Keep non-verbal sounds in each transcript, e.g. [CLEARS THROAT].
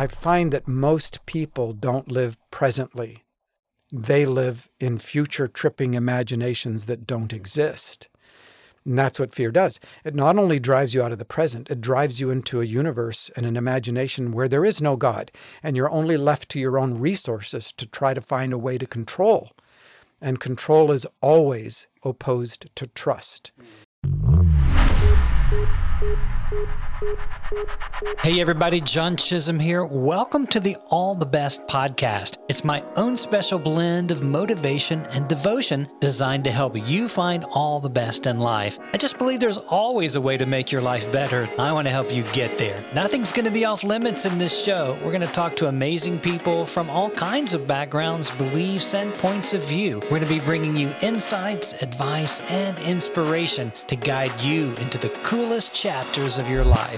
I find that most people don't live presently. They live in future tripping imaginations that don't exist. And that's what fear does. It not only drives you out of the present, it drives you into a universe and an imagination where there is no God, and you're only left to your own resources to try to find a way to control. And control is always opposed to trust. Hey everybody, John Chisum here. Welcome to the All the Best podcast. It's my own special blend of motivation and devotion designed to help you find all the best in life. I just believe there's always a way to make your life better. I want to help you get there. Nothing's going to be off limits in this show. We're going to talk to amazing people from all kinds of backgrounds, beliefs, and points of view. We're going to be bringing you insights, advice, and inspiration to guide you into the coolest chapters of your life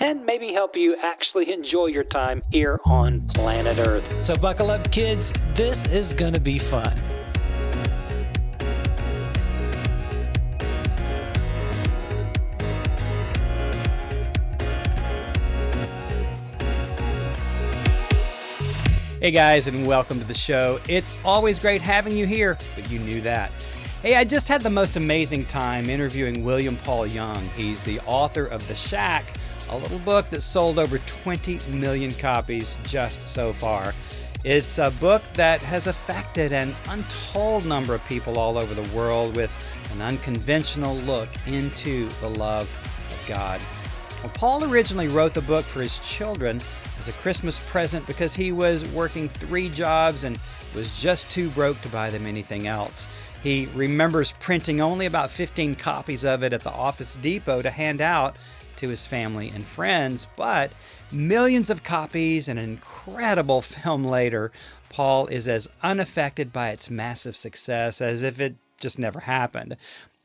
and maybe help you actually enjoy your time here on planet Earth. So, buckle up, kids. This is going to be fun. Hey guys, and welcome to the show. It's always great having you here, but you knew that. Hey, I just had the most amazing time interviewing William Paul Young. He's the author of The Shack, a little book that sold over 20 million copies just so far. It's a book that has affected an untold number of people all over the world with an unconventional look into the love of God. Well, Paul originally wrote the book for his children as a Christmas present because he was working three jobs and was just too broke to buy them anything else. He remembers printing only about 15 copies of it at the Office Depot to hand out to his family and friends, but millions of copies and an incredible [LAUGHS] film later, Paul is as unaffected by its massive success as if it just never happened.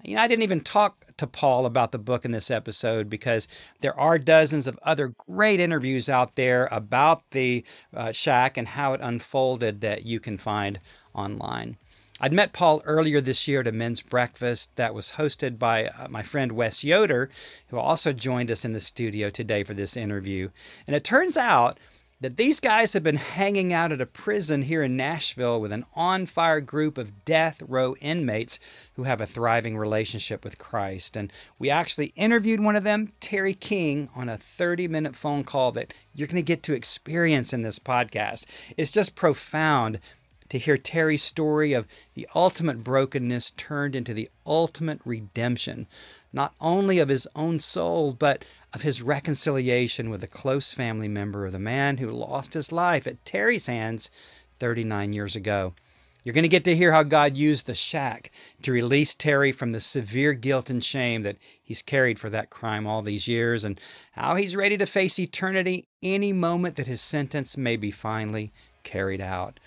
You know, I didn't even talk to Paul about the book in this episode because there are dozens of other great interviews out there about the uh, shack and how it unfolded that you can find online. I'd met Paul earlier this year at a men's breakfast that was hosted by uh, my friend Wes Yoder, who also joined us in the studio today for this interview. And it turns out that these guys have been hanging out at a prison here in Nashville with an on fire group of death row inmates who have a thriving relationship with Christ. And we actually interviewed one of them, Terry King, on a 30 minute phone call that you're going to get to experience in this podcast. It's just profound to hear Terry's story of the ultimate brokenness turned into the ultimate redemption, not only of his own soul, but of his reconciliation with a close family member of the man who lost his life at Terry's hands 39 years ago. You're going to get to hear how God used the shack to release Terry from the severe guilt and shame that he's carried for that crime all these years, and how he's ready to face eternity any moment that his sentence may be finally carried out.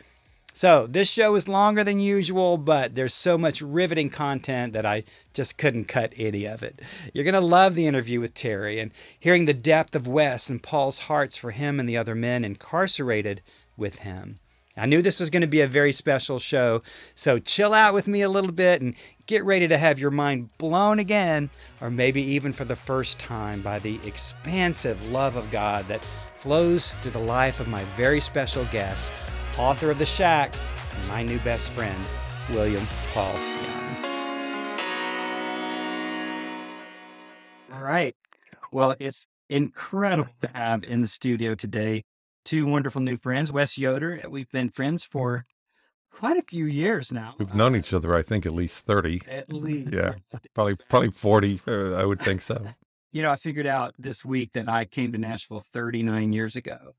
So, this show is longer than usual, but there's so much riveting content that I just couldn't cut any of it. You're going to love the interview with Terry and hearing the depth of Wes and Paul's hearts for him and the other men incarcerated with him. I knew this was going to be a very special show, so chill out with me a little bit and get ready to have your mind blown again, or maybe even for the first time, by the expansive love of God that flows through the life of my very special guest, author of The Shack, and my new best friend, William Paul Young. All right. Well, it's incredible to have in the studio today two wonderful new friends, Wes Yoder. We've been friends for quite a few years now. We've known each other, I think, at least 30. At least. Yeah. Probably, probably 40. Uh, I would think so. [LAUGHS] You know, I figured out this week that I came to Nashville 39 years ago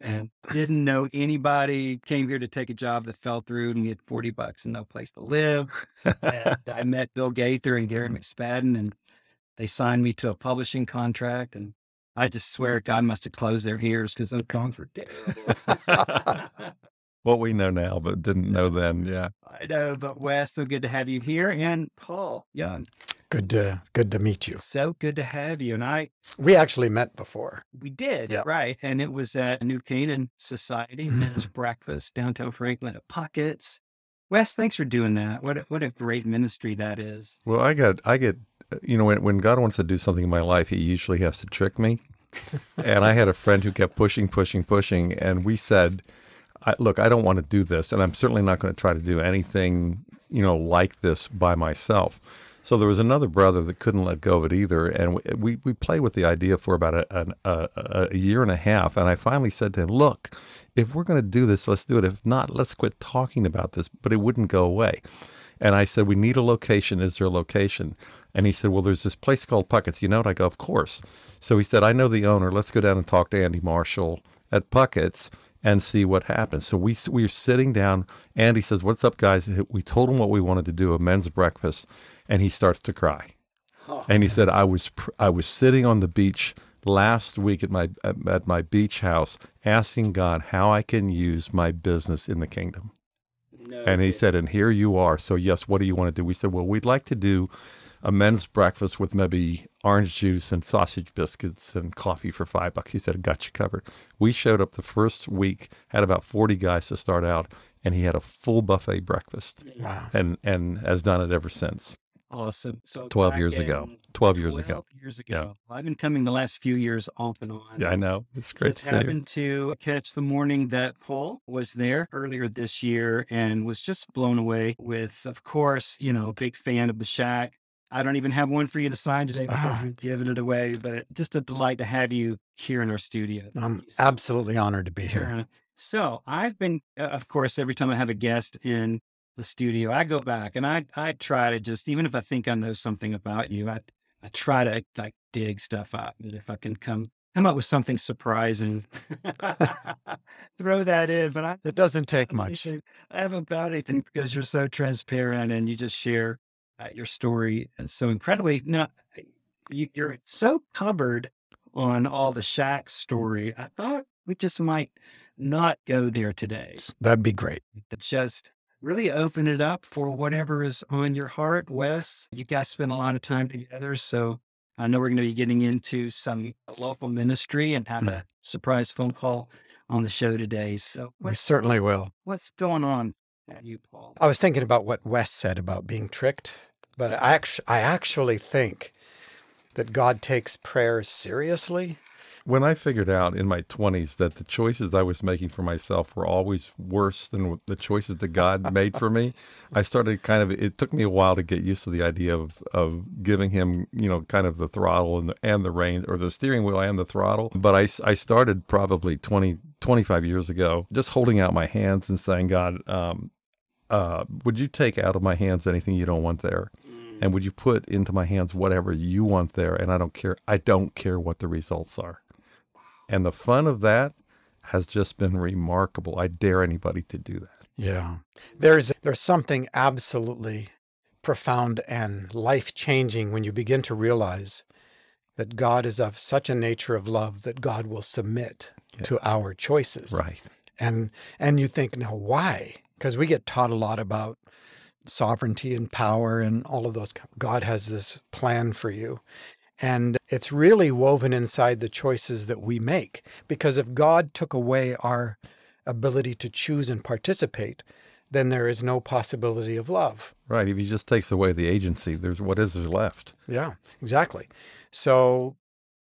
and didn't know anybody. Came here to take a job that fell through and had 40 bucks and no place to live. and [LAUGHS] I met Bill Gaither and Gary McSpadden and they signed me to a publishing contract. And I just swear mm. God must have closed their ears because I'm gone for [LAUGHS] what we know now, but didn't know [LAUGHS] then. Yeah. I know, but Wes, so good to have you here. And Paul Young. Good to good to meet you. So good to have you. And I We actually met before. we did, Yeah. right. And it was at New Canaan Society, men's [LAUGHS] breakfast, downtown Franklin at Puckett's. Wes, thanks for doing that. What a, what a great ministry that is. Well, I got, I get, uh, you know, when, when God wants to do something in my life, he usually has to trick me. and I had a friend who kept pushing, pushing, pushing, and we said, I, "Look, I don't want to do this, and I'm certainly not going to try to do anything, you know, like this by myself." So there was another brother that couldn't let go of it either, and we we, we played with the idea for about a, a, a year and a half, and I finally said to him, "Look, if we're going to do this, let's do it. If not, let's quit talking about this." But it wouldn't go away, and I said, "We need a location. Is there a location?" And he said, Well, there's this place called Puckett's. You know it? I go, Of course. So he said, I know the owner. Let's go down and talk to Andy Marshall at Puckett's and see what happens. So we, we are sitting down. Andy says, What's up, guys? We told him what we wanted to do a men's breakfast. And he starts to cry. Oh, and he said, I was, I was sitting on the beach last week at my, at my beach house asking God how I can use my business in the kingdom. No, and he said, And here you are. So, yes, what do you want to do? We said, Well, we'd like to do a men's breakfast with maybe orange juice and sausage biscuits and coffee for five bucks. He said, got you covered. We showed up the first week, had about 40 guys to start out, and he had a full buffet breakfast. Wow. And, and has done it ever since. Awesome. So 12 years ago. 12 years 12 ago. years ago. Yeah. I've been coming the last few years off and on. Yeah, I know. It's great Just to happened to catch the morning that Paul was there earlier this year and was just blown away with, of course, you know, a big fan of the Shack. I don't even have one for you to sign today because ah. we're giving it away, but just a delight to have you here in our studio. I'm absolutely honored to be here. Uh, so I've been, uh, of course, every time I have a guest in the studio, I go back and I I try to just even if I think I know something about you, I I try to like dig stuff up. And if I can come come up with something surprising, [LAUGHS] [LAUGHS] throw that in. But I, it doesn't take much. I haven't about anything because you're so transparent and you just share uh, your story and so incredibly. Now, you, you're so covered on all the Shack story. I thought we just might not go there today. That'd be great. Just really open it up for whatever is on your heart. Wes, you guys spend a lot of time together. So I know we're going to be getting into some local ministry and have a mm. surprise phone call on the show today. So we certainly will. What's going on at you, Paul? I was thinking about what Wes said about being tricked. But I actually, I actually think that God takes prayers seriously. When I figured out in my 20s that the choices I was making for myself were always worse than the choices that God [LAUGHS] made for me, I started kind of, it took me a while to get used to the idea of, of giving him, you know, kind of the throttle and the, and the rein or the steering wheel and the throttle. But I, I started probably 20, 25 years ago, just holding out my hands and saying, God, um, uh, would you take out of my hands anything you don't want there? Mm. And would you put into my hands whatever you want there? And I don't care. I don't care what the results are. And the fun of that has just been remarkable. I dare anybody to do that. Yeah. There's there's something absolutely profound and life-changing when you begin to realize that God is of such a nature of love that God will submit yeah. to our choices. Right. And and you think, now why? because we get taught a lot about sovereignty and power and all of those. God has this plan for you. And it's really woven inside the choices that we make. Because if God took away our ability to choose and participate, then there is no possibility of love. Right. If he just takes away the agency, there's what is there left? Yeah, exactly. So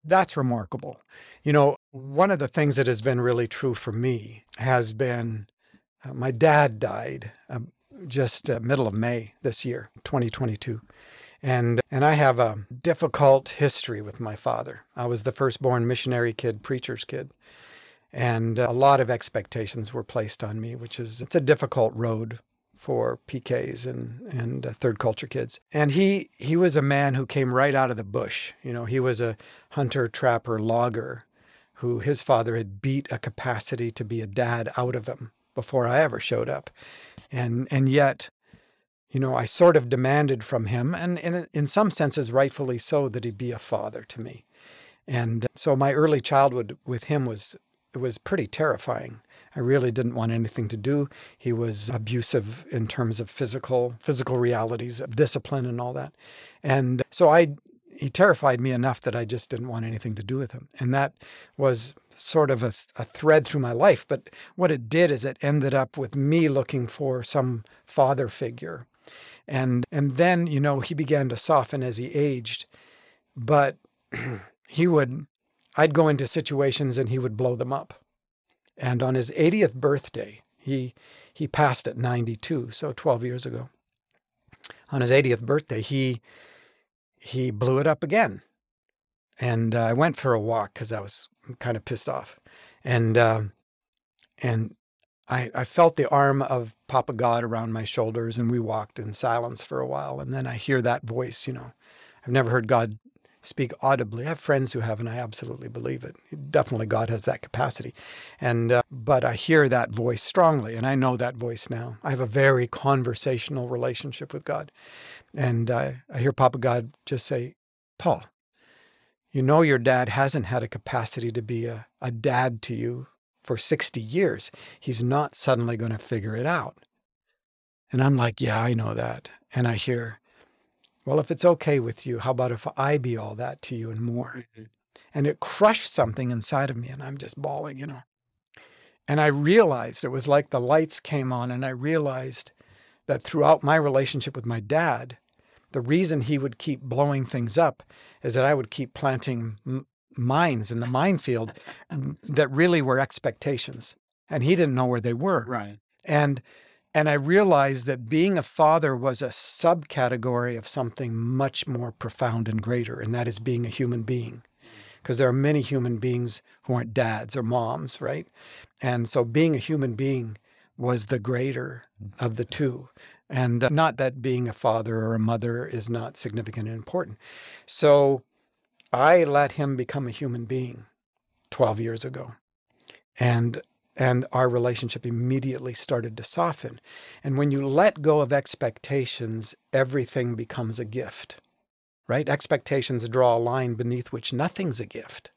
that's remarkable. You know, one of the things that has been really true for me has been uh, my dad died uh, just uh, middle of May this year, 2022. And, and I have a difficult history with my father. I was the firstborn missionary kid, preacher's kid. And a lot of expectations were placed on me, which is it's a difficult road for PKs and and uh, third culture kids. And he he was a man who came right out of the bush. You know, he was a hunter, trapper, logger, who his father had beat a capacity to be a dad out of him before I ever showed up. And, and yet, you know, I sort of demanded from him, and in, in some senses, rightfully so, that he be a father to me. And uh, so my early childhood with him was was pretty terrifying. I really didn't want anything to do. He was abusive in terms of physical physical realities of discipline and all that. And uh, so I he terrified me enough that I just didn't want anything to do with him. And that was sort of a, a, thread through my life. But what it did is it ended up with me looking for some father figure. And, and then, you know, he began to soften as he aged. But [CLEARS THROAT] he would, I'd go into situations and he would blow them up. And on his 80th birthday, he he passed at 92, so 12 years ago. On his 80th birthday, he he blew it up again. And uh, I went for a walk because I was kind of pissed off, and um, and I, I felt the arm of Papa God around my shoulders, and we walked in silence for a while. And then I hear that voice. You know, I've never heard God speak audibly. I have friends who have, and I absolutely believe it. Definitely, God has that capacity. And uh, but I hear that voice strongly, and I know that voice now. I have a very conversational relationship with God, and uh, I hear Papa God just say, "Paul, you know your dad hasn't had a capacity to be a, a dad to you for 60 years. He's not suddenly going to figure it out." And I'm like, "Yeah, I know that." And I hear, well, if it's okay with you, how about if I be all that to you and more? Mm-hmm. And it crushed something inside of me, and I'm just bawling, you know. And I realized it was like the lights came on, and I realized that throughout my relationship with my dad, the reason he would keep blowing things up is that I would keep planting m- mines in the minefield that really were expectations. And he didn't know where they were. Right. And and I realized that being a father was a subcategory of something much more profound and greater, and that is being a human being. Because there are many human beings who aren't dads or moms, right? And so being a human being was the greater of the two. And uh, not that being a father or a mother is not significant and important. So I let him become a human being 12 years ago. And and our relationship immediately started to soften. And when you let go of expectations, everything becomes a gift, right? Expectations draw a line beneath which nothing's a gift.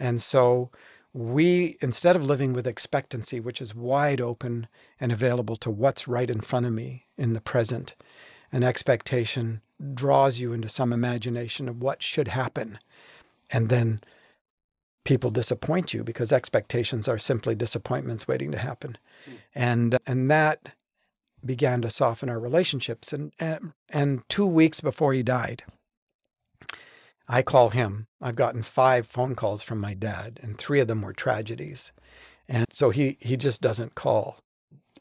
And so we, instead of living with expectancy, which is wide open and available to what's right in front of me in the present, an expectation draws you into some imagination of what should happen. And then people disappoint you because expectations are simply disappointments waiting to happen. Mm. And and that began to soften our relationships and, and and 2 weeks before he died I call him. I've gotten 5 phone calls from my dad and 3 of them were tragedies. And so he he just doesn't call.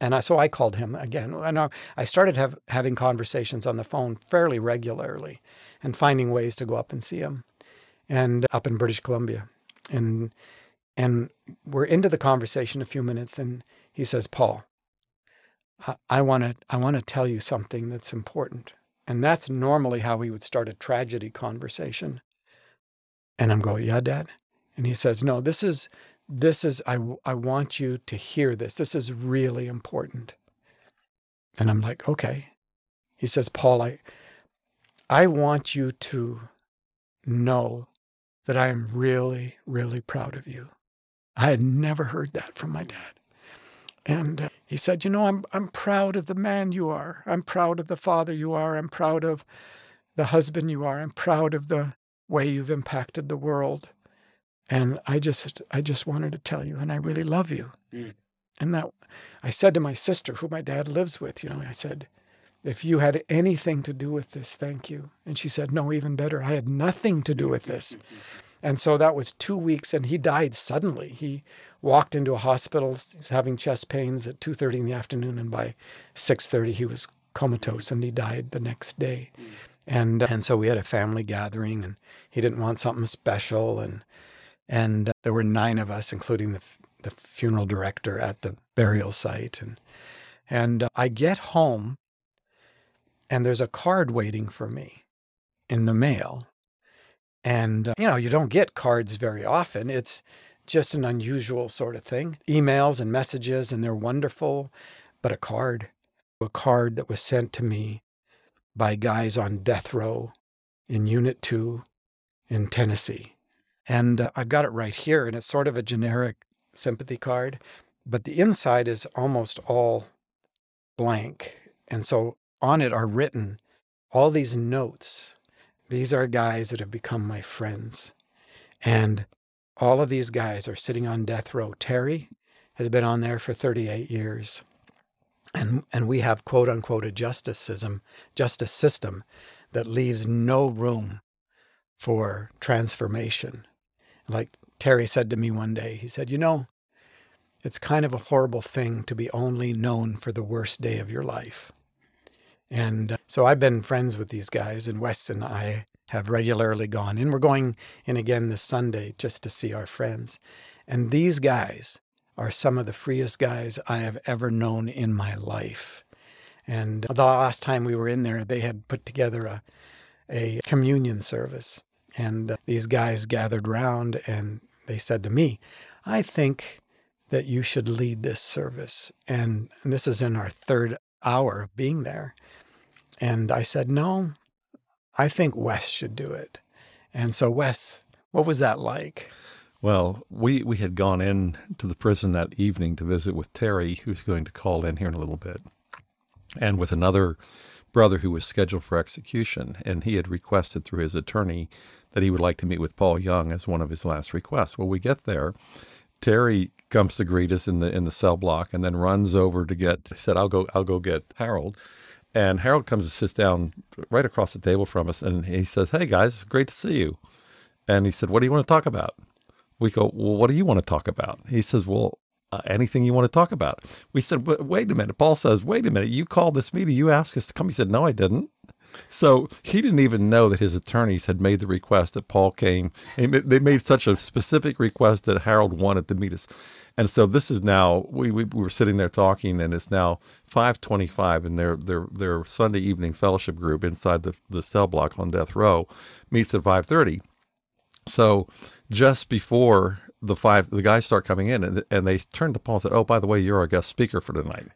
And I, so I called him again. And I, I started have, having conversations on the phone fairly regularly and finding ways to go up and see him. And up in British Columbia. And and we're into the conversation a few minutes and he says paul i want to i want to tell you something that's important. And that's normally how we would start a tragedy conversation. And i'm going yeah dad. And he says no this is this is i i want you to hear this this is really important and i'm like okay he says paul i i want you to know that I am really, really proud of you. I had never heard that from my dad. And uh, he said, You know, I'm, I'm proud of the man you are. I'm proud of the father you are. I'm proud of the husband you are. I'm proud of the way you've impacted the world. And I just, I just wanted to tell you, and I really love you. Mm. And that I said to my sister, who my dad lives with, you know, I said, if you had anything to do with this, thank you. And she said, No, even better. I had nothing to do with this. Mm-hmm. And so that was two weeks, and he died suddenly. He walked into a hospital, he was having chest pains at 2.30 in the afternoon, and by 6.30 he was comatose, and he died the next day. Mm. And, uh, and so we had a family gathering, and he didn't want something special. And, and there were nine of us, including the, the funeral director at the burial site. And, and uh, I get home and there's a card waiting for me in the mail. And, uh, you know, you don't get cards very often. It's just an unusual sort of thing. Emails and messages, and they're wonderful, but a card, a card that was sent to me by guys on death row in Unit 2 in Tennessee. And uh, I've got it right here, and it's sort of a generic sympathy card, but the inside is almost all blank. And so on it are written all these notes. These are guys that have become my friends. And all of these guys are sitting on death row. Terry has been on there for 38 years. And, and we have quote unquote a justice system, justice system that leaves no room for transformation. Like Terry said to me one day, he said, You know, it's kind of a horrible thing to be only known for the worst day of your life. And uh, so I've been friends with these guys, and Wes and I have regularly gone in. We're going in again this Sunday just to see our friends. And these guys are some of the freest guys I have ever known in my life. And the last time we were in there, they had put together a, a communion service. And uh, these guys gathered round and they said to me, I think that you should lead this service. And, and this is in our third hour of being there. And I said, No, I think Wes should do it. And so, Wes, what was that like? Well, we, we had gone in to the prison that evening to visit with Terry, who's going to call in here in a little bit, and with another brother who was scheduled for execution. And he had requested through his attorney that he would like to meet with Paul Young as one of his last requests. Well, we get there. Terry comes to greet us in the in the cell block and then runs over to get he said I'll go I'll go get Harold. And Harold comes and sits down right across the table from us and he says, Hey guys, great to see you. And he said, What do you want to talk about? We go, Well, what do you want to talk about? He says, Well, uh, anything you want to talk about. We said, Wait a minute. Paul says, Wait a minute. You called this meeting. You asked us to come. He said, No, I didn't. So he didn't even know that his attorneys had made the request that Paul came. They made such a specific request that Harold wanted to meet us. And so this is now we, we, we were sitting there talking, and it's now five twenty-five, and their their their Sunday evening fellowship group inside the the cell block on death row meets at five thirty. So just before the five the guys start coming in and, and they turn to Paul and said, "Oh, by the way, you're our guest speaker for tonight."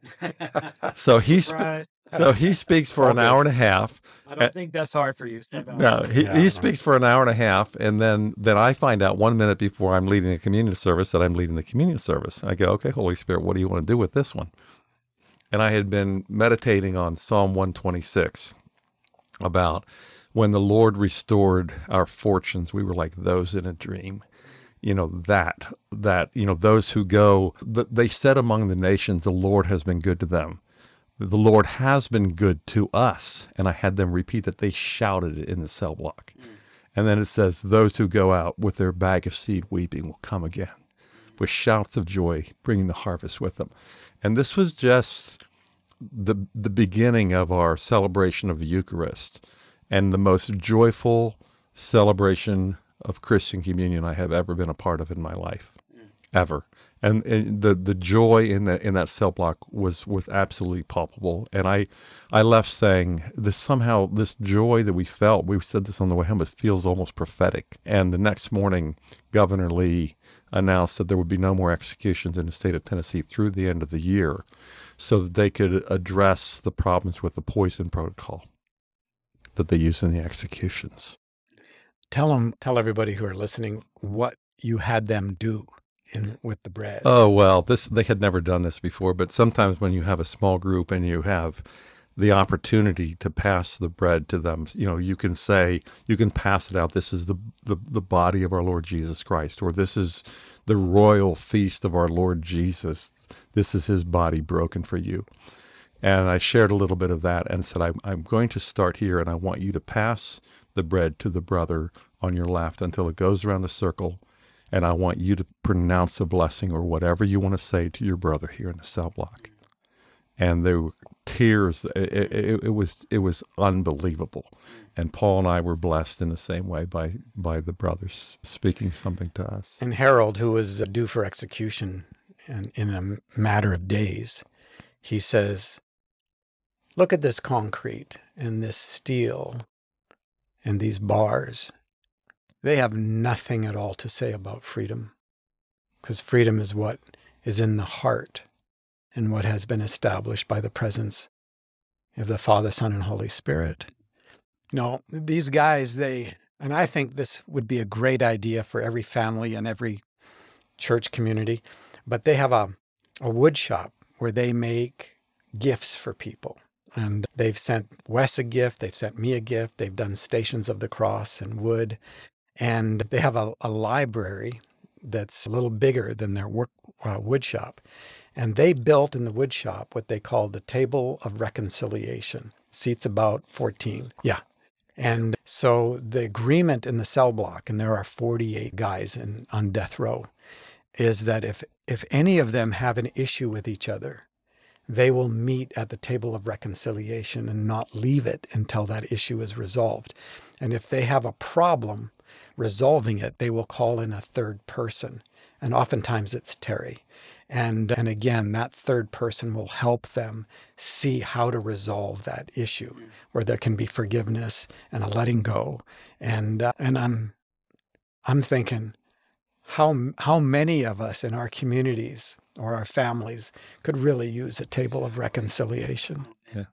[LAUGHS] so he sp- so he [LAUGHS] speaks for an hour and a half. I don't think that's hard for you. No, he, yeah, he speaks for an hour and a half, and then then I find out one minute before I'm leading a communion service that I'm leading the communion service. I go, "Okay, Holy Spirit, what do you want to do with this one?" And I had been meditating on Psalm 126 about when the Lord restored our fortunes, we were like those in a dream you know that that you know those who go they said among the nations the lord has been good to them the lord has been good to us and i had them repeat that they shouted it in the cell block mm. and then it says those who go out with their bag of seed weeping will come again with shouts of joy bringing the harvest with them and this was just the the beginning of our celebration of the eucharist and the most joyful celebration of Christian communion I have ever been a part of in my life, mm. ever. And, and, the the joy in that in that cell block was was absolutely palpable. And I I left saying this somehow this joy that we felt. We said this on the way home. It feels almost prophetic. And the next morning, Governor Lee announced that there would be no more executions in the state of Tennessee through the end of the year, so that they could address the problems with the poison protocol that they use in the executions tell them, tell everybody who are listening what you had them do in with the bread. Oh well, this they had never done this before, but sometimes when you have a small group and you have the opportunity to pass the bread to them, you know, you can say, you can pass it out. This is the, the, the body of our Lord Jesus Christ, or this is the royal feast of our Lord Jesus. This is his body broken for you. And I shared a little bit of that and said, I'm, I'm going to start here and I want you to pass the bread to the brother on your left until it goes around the circle. And I want you to pronounce a blessing or whatever you want to say to your brother here in the cell block. And there were tears. It, it, it was it was unbelievable. And Paul and I were blessed in the same way by by the brothers speaking something to us. And Harold, who was due for execution in, in a matter of days, he says, "Look at this concrete and this steel and these bars, they have nothing at all to say about freedom. Because freedom is what is in the heart and what has been established by the presence of the Father, Son, and Holy Spirit. You know, these guys, they, and I think this would be a great idea for every family and every church community, but they have a, a wood shop where they make gifts for people. And they've sent Wes a gift, they've sent me a gift, they've done Stations of the Cross and wood. And they have a, a library that's a little bigger than their work, uh, wood shop. And they built in the wood shop what they call the Table of Reconciliation. Seats about 14. Yeah. And so the agreement in the cell block, and there are 48 guys in, on death row, is that if, if any of them have an issue with each other, they will meet at the table of reconciliation and not leave it until that issue is resolved. And if they have a problem resolving it, they will call in a third person. And oftentimes it's Terry. And, and again, that third person will help them see how to resolve that issue where there can be forgiveness and a letting go. And, uh, and I'm, I'm thinking, how, how many of us in our communities or our families could really use a table of reconciliation? Yeah.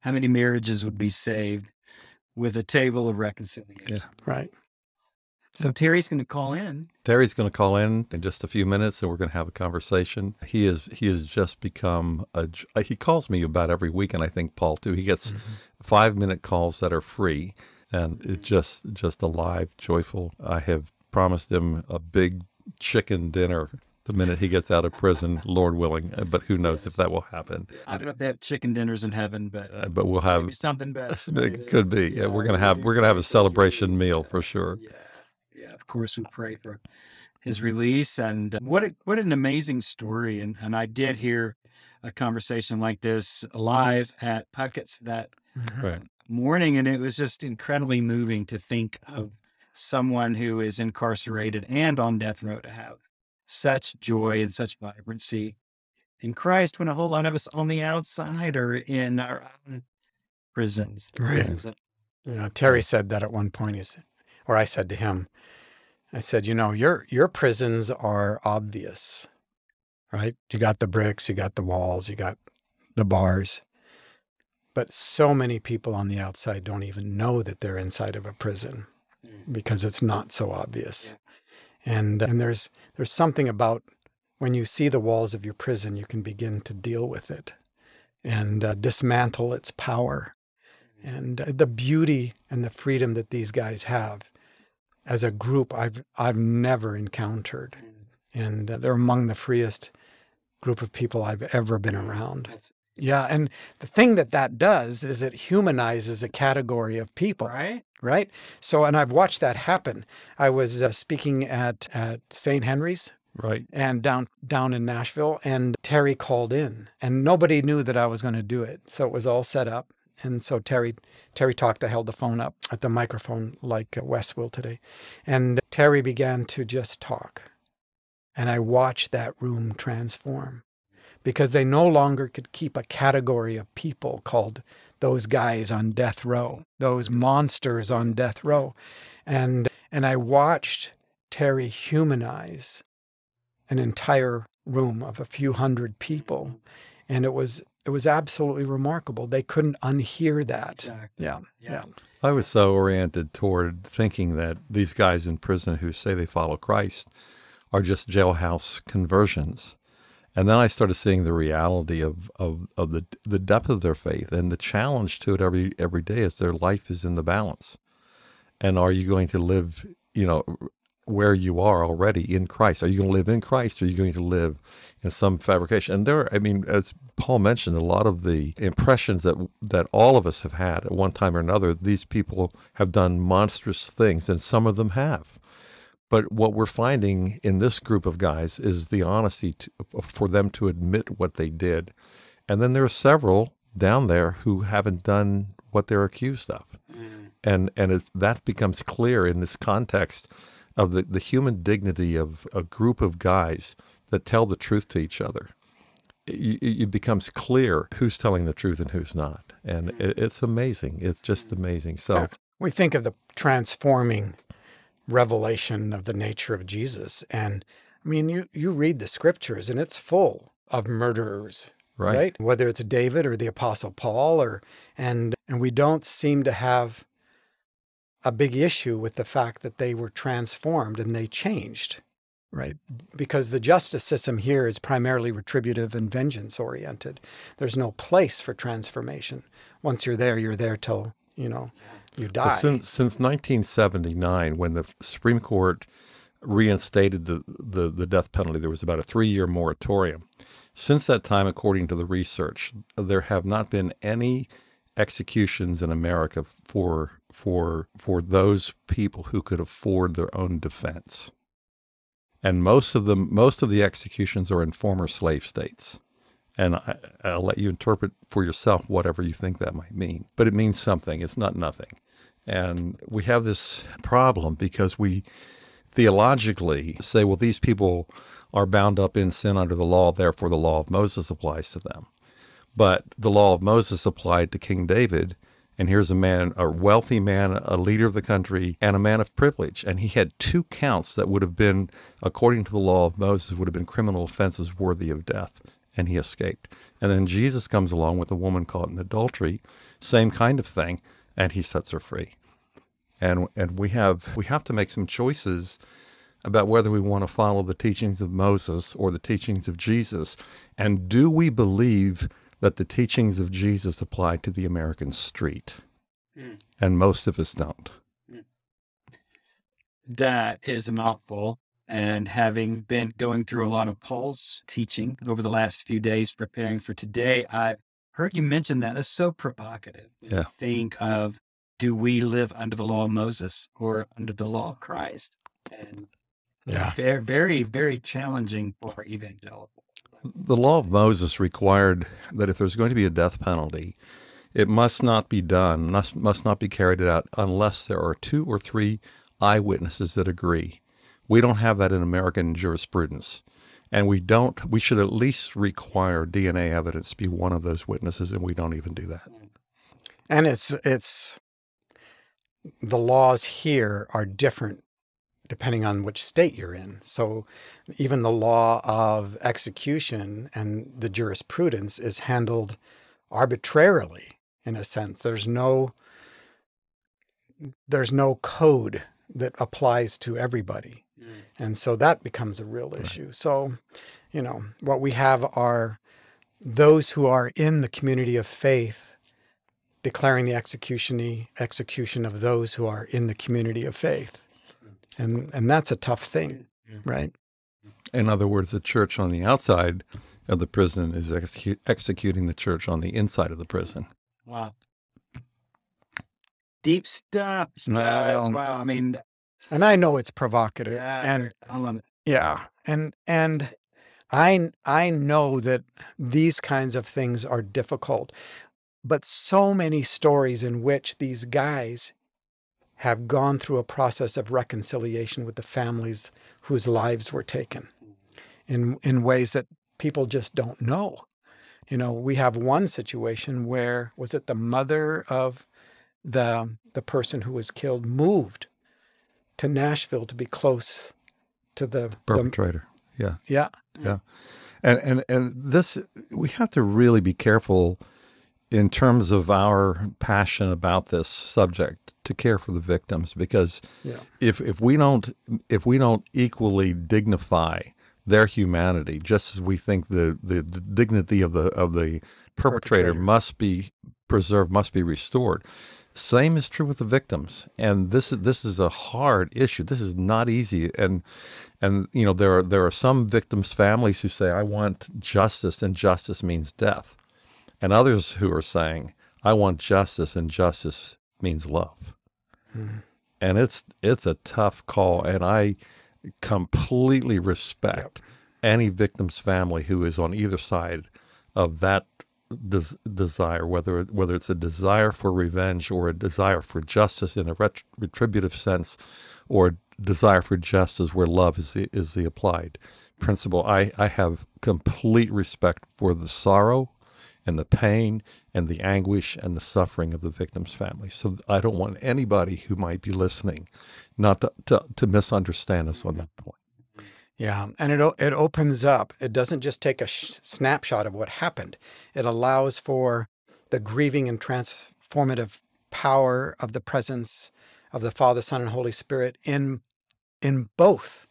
How many marriages would be saved with a table of reconciliation? Yeah. Right. So Terry's going to call in. Terry's going to call in in just a few minutes, and we're going to have a conversation. He is he has just become a. uh, He calls me about every week, and I think Paul too. He gets five minute calls that are free, and it's just just alive, joyful. I have promised him a big chicken dinner the minute he gets out of prison, [LAUGHS] Lord willing. uh, But who knows if that will happen? I don't know if they have chicken dinners in heaven, but Uh, but we'll have something better. [LAUGHS] it could be. Yeah, we're gonna have we're gonna have a celebration meal for sure. Yeah, yeah. Of course, we pray for his release, and uh, what a, what an amazing story. And and I did hear a conversation like this live at Puckett's that Right. morning, and it was just incredibly moving to think of someone who is incarcerated and on death row to have such joy and such vibrancy in Christ when a whole lot of us on the outside are in our own prisons. Right. prisons You know, Terry said that at one point. He said, or I said to him, I said, you know, your your prisons are obvious, right? You got the bricks, you got the walls, you got the bars, but so many people on the outside don't even know that they're inside of a prison because it's not so obvious. And and there's there's something about when you see the walls of your prison, you can begin to deal with it and uh, dismantle its power. And uh, the beauty and the freedom that these guys have as a group I've I've never encountered, and uh, they're among the freest group of people I've ever been around. Yeah, and the thing that that does is it humanizes a category of people, right? right? So, and I've watched that happen. I was uh, speaking at at St. Henry's Right. and down down in Nashville and Terry called in and nobody knew that I was going to do it. So it was all set up. And so Terry Terry talked, I held the phone up at the microphone like Wes will today. And Terry began to just talk. And I watched that room transform because they no longer could keep a category of people called those guys on death row, those monsters on death row. And and I watched Terry humanize an entire room of a few hundred people and it was it was absolutely remarkable they couldn't unhear that Exactly. yeah yeah I was so oriented toward thinking that these guys in prison who say they follow Christ are just jailhouse conversions. And then I started seeing the reality of, of, of the the depth of their faith and the challenge to it every every day is their life is in the balance. And are you going to live, you know, where you are already in Christ? Are you going to live in Christ or are you going to live in some fabrication? And there, I mean, as Paul mentioned, a lot of the impressions that that all of us have had at one time or another, these people have done monstrous things, and some of them have. But what we're finding in this group of guys is the honesty to, for them to admit what they did. And then there are several down there who haven't done what they're accused of. Mm. And and it, that becomes clear in this context of the, the human dignity of a group of guys that tell the truth to each other. It, it becomes clear who's telling the truth and who's not. And mm-hmm. it, it's amazing. It's just amazing. So, we think of the transforming revelation of the nature of jesus and i mean you you read the scriptures and it's full of murderers right. right whether it's david or the apostle paul or and and we don't seem to have a big issue with the fact that they were transformed and they changed. Right. Because the justice system here is primarily retributive and vengeance oriented there's no place for transformation. Once you're there you're there till you know you die. since since 1979, when the Supreme Court reinstated the, the, the death penalty, there was about a three year moratorium. Since that time, according to the research, there have not been any executions in America for for for those people who could afford their own defense. And most of them most of the executions are in former slave states. And I, I'll let you interpret for yourself whatever you think that might mean. But it means something. It's not nothing. And we have this problem because we theologically say, well, these people are bound up in sin under the law, therefore the law of Moses applies to them. But the law of Moses applied to King David. And here's a man, a wealthy man, a leader of the country, and a man of privilege. And he had two counts that would have been, according to the law of Moses, would have been criminal offenses worthy of death. And he escaped. And then Jesus comes along with a woman caught in adultery, same kind of thing, and he sets her free. And and we have we have to make some choices about whether we want to follow the teachings of Moses or the teachings of Jesus. And do we believe that the teachings of Jesus apply to the American street? Mm. And most of us don't. That is a mouthful. And having been going through a lot of Paul's teaching over the last few days preparing for today, I heard you mention that. It's so provocative. Yeah. Think of do we live under the law of Moses or under the law of Christ? And Yeah. very, very, very challenging for evangelical. The law of Moses required that if there's going to be a death penalty, it must not be done, must, must not be carried out unless there are two or three eyewitnesses that agree. We don't have that in American jurisprudence. And we don't, we should at least require DNA evidence to be one of those witnesses, and we don't even do that. And it's it's the laws here are different depending on which state you're in. So even the law of execution and the jurisprudence is handled arbitrarily in a sense. There's no there's no code that applies to everybody. Mm. And so that becomes a real issue. So, you know, what we have are those who are in the community of faith declaring the execution execution of those who are in the community of faith. And and that's a tough thing, right? In other words, the church on the outside of the prison is execu- executing the church on the inside of the prison. Wow. Deep stuff. Well, wow. I mean, And I know it's provocative yeah, and I love it. yeah, and and I I know that these kinds of things are difficult. But so many stories in which these guys have gone through a process of reconciliation with the families whose lives were taken in in ways that people just don't know. You know, we have one situation where was it the mother of the the person who was killed moved to Nashville to be close to the, the Perpetrator. Yeah. yeah Yeah. And and and this we have to really be careful in terms of our passion about this subject to care for the victims because yeah. if if we don't if we don't equally dignify their humanity just as we think the the, the dignity of the of the perpetrator, Perpetrator. must be preserved must be restored same is true with the victims. And this is this is a hard issue. This is not easy. And and you know there are there are some victims families who say i want justice and justice means death and others who are saying i want justice and justice means love. Hmm. And it's it's a tough call and i completely respect any victim's family who is on either side of that des- desire whether whether it's a desire for revenge or a desire for justice in a ret- retributive sense or desire for justice where love is the, is the applied principle. I i have complete respect for the sorrow and the pain and the anguish and the suffering of the victim's family. So I don't want anybody who might be listening not to, to, to misunderstand us on that point. Yeah, and it it opens up. It doesn't just take a sh- snapshot of what happened. It allows for the grieving and transformative power of the presence of the Father, Son, and Holy Spirit in in both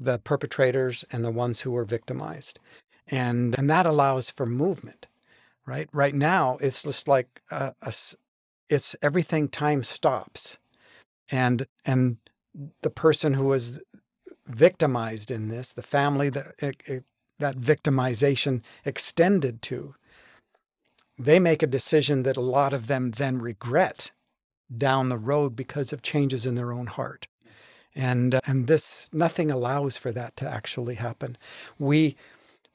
the perpetrators and the ones who were victimized, and and that allows for movement. Right, right now it's just like a, a it's everything. Time stops, and and the person who was victimized in this, the family that it, it- that victimization extended to, they make a decision that a lot of them then regret down the road because of changes in their own heart. And, uh, and this, nothing allows for that to actually happen. We,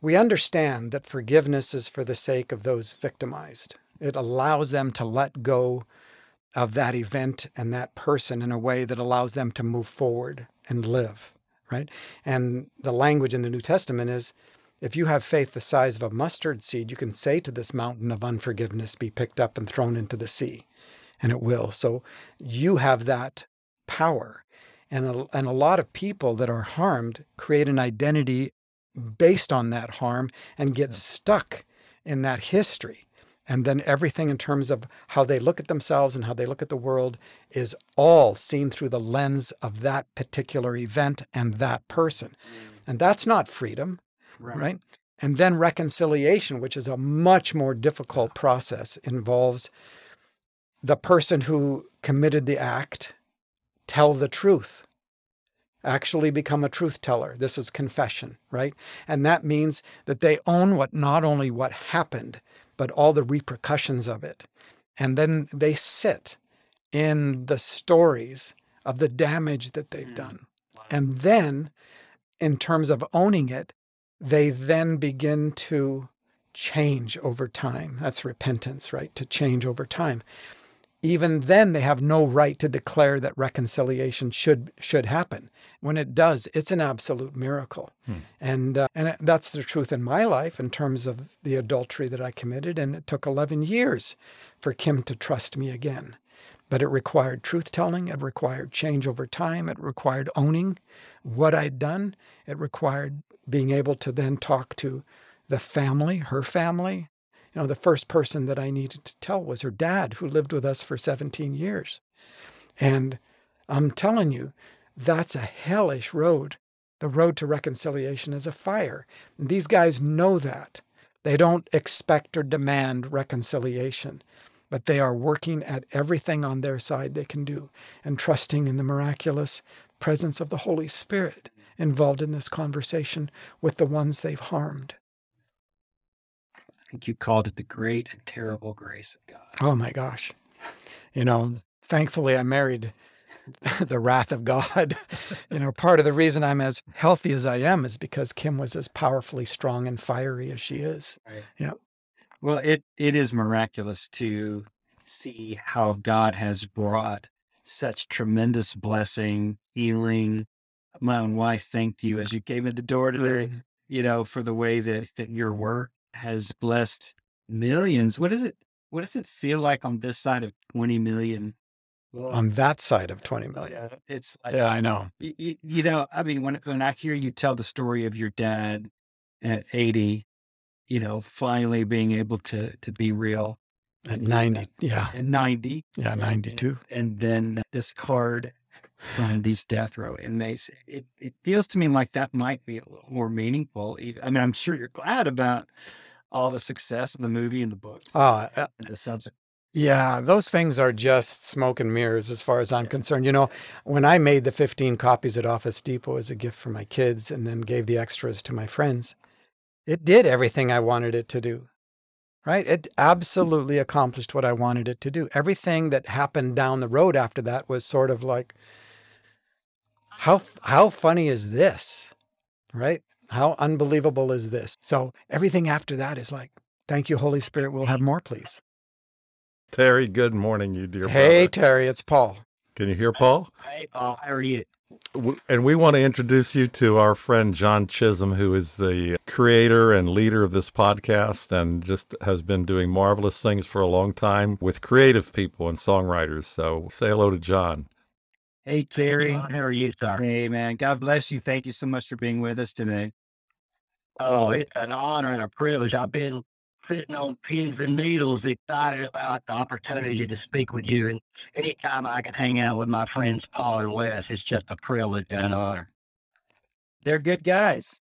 we understand that forgiveness is for the sake of those victimized. It allows them to let go of that event and that person in a way that allows them to move forward and live, right? And the language in the New Testament is if you have faith the size of a mustard seed, you can say to this mountain of unforgiveness, be picked up and thrown into the sea, and it will. So you have that power. And a, and a lot of people that are harmed create an identity based on that harm and get stuck in that history. And then everything in terms of how they look at themselves and how they look at the world is all seen through the lens of that particular event and that person. Mm. And that's not freedom right. right? And then reconciliation, which is a much more difficult process, involves the person who committed the act tell the truth, actually become a truth teller. This is confession, right? And that means that they own what not only what happened, but all the repercussions of it. And then they sit in the stories of the damage that they've mm. done. And then, in terms of owning it, they then begin to change over time. That's repentance, right? To change over time. Even then, they have no right to declare that reconciliation should should happen. When it does, it's an absolute miracle, hmm. and uh, and that's the truth in my life in terms of the adultery that I committed. And it took 11 years for Kim to trust me again, but it required truth telling. It required change over time. It required owning what I'd done. It required being able to then talk to the family, her family. You know, the first person that I needed to tell was her dad, who lived with us for 17 years. And I'm telling you, that's a hellish road. The road to reconciliation is a fire. And these guys know that. They don't expect or demand reconciliation, but they are working at everything on their side they can do and trusting in the miraculous presence of the Holy Spirit involved in this conversation with the ones they've harmed. Think you called it the great and terrible grace of God. Oh my gosh. You know, thankfully I married [LAUGHS] the wrath of God. [LAUGHS] you know, part of the reason I'm as healthy as I am is because Kim was as powerfully strong and fiery as she is. Right. Yeah. Well, it it is miraculous to see how God has brought such tremendous blessing, healing, my own wife thanked you as you came in the door today, mm-hmm. you know, for the way that, that your work has blessed millions. What is it? What does it feel like on this side of 20 million? on that side of 20 uh, million. It's like, yeah, I know. You, you, know, I mean, when, when I hear you tell the story of your dad at 80, you know, finally being able to, to be real at uh, 90. Yeah. At 90. Yeah. 92. And, and then this card from these death row inmates. It, it feels to me like that might be a little more meaningful. I mean, I'm sure you're glad about all the success of the movie and the books. Oh, uh, the subject. Yeah, those things are just smoke and mirrors as far as I'm yeah. concerned. You know, when I made the 15 copies at Office Depot as a gift for my kids and then gave the extras to my friends, it did everything I wanted it to do. Right? It absolutely accomplished what I wanted it to do. Everything that happened down the road after that was sort of like, how how funny is this? Right? How unbelievable is this? So everything after that is like, thank you, Holy Spirit. We'll have more, please. Terry, good morning, you dear. Hey, brother. Terry, it's Paul. Can you hear Paul? Hey, Paul. How are you? And we want to introduce you to our friend John Chisum, who is the creator and leader of this podcast and just has been doing marvelous things for a long time with creative people and songwriters. So say hello to John. Hey, Terry. How are you, sir? Hey, man. God bless you. Thank you so much for being with us today. Oh, it's an honor and a privilege. I've been sitting on pins and needles, excited about the opportunity to speak with you. And anytime I can hang out with my friends Paul and Wes, it's just a privilege and an honor. They're good guys.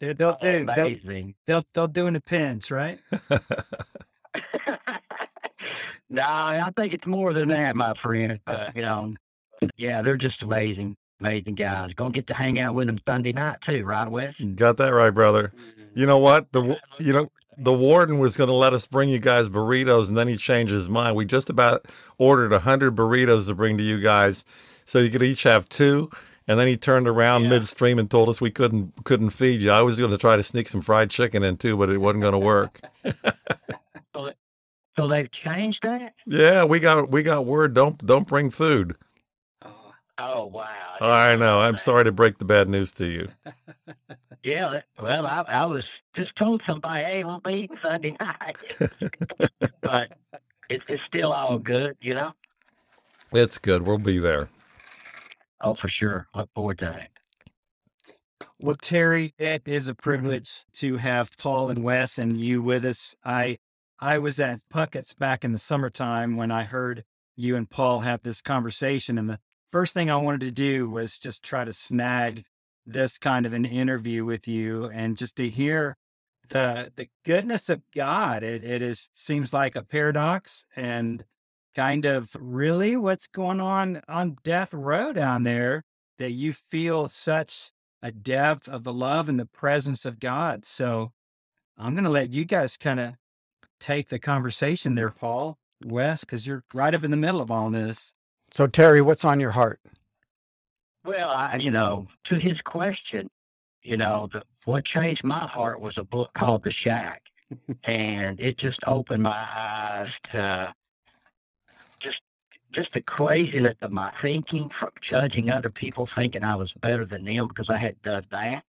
They're, they'll do. They'll, they'll, they'll do in the pins, right? [LAUGHS] no, I think it's more than that, my friend. Uh, you know, yeah, they're just amazing, amazing guys. Gonna get to hang out with them Sunday night too, right, Wes? Got that right, brother. You know what? The you know the warden was going to let us bring you guys burritos, and then he changed his mind. We just about ordered a hundred burritos to bring to you guys, so you could each have two. And then he turned around Yeah. midstream and told us we couldn't couldn't feed you. I was going to try to sneak some fried chicken in too, but it wasn't going to work. [LAUGHS] So they've changed that? yeah, we got we got word. Don't don't bring food. Oh, oh wow. Oh, I know. I'm sorry to break the bad news to you. [LAUGHS] Yeah, well, I, I was just told somebody, hey, we'll be eating Sunday night. [LAUGHS] but it's, it's still all good, you know? It's good. We'll be there. Oh, for sure. Look forward to it. Well, Terry, it is a privilege to have Paul and Wes and you with us. I I was at Puckett's back in the summertime when I heard you and Paul have this conversation, and the first thing I wanted to do was just try to snag this kind of an interview with you and just to hear the the goodness of God. It it is seems like a paradox and kind of really what's going on on death row down there that you feel such a depth of the love and the presence of God. So I'm going to let you guys kind of take the conversation there, Paul, Wes, because you're right up in the middle of all this. So, Terry, what's on your heart? Well, I, you know, to his question, you know, the, what changed my heart was a book called The Shack. [LAUGHS] and it just opened my eyes to just just the craziness of my thinking from judging other people thinking I was better than them because I had done that.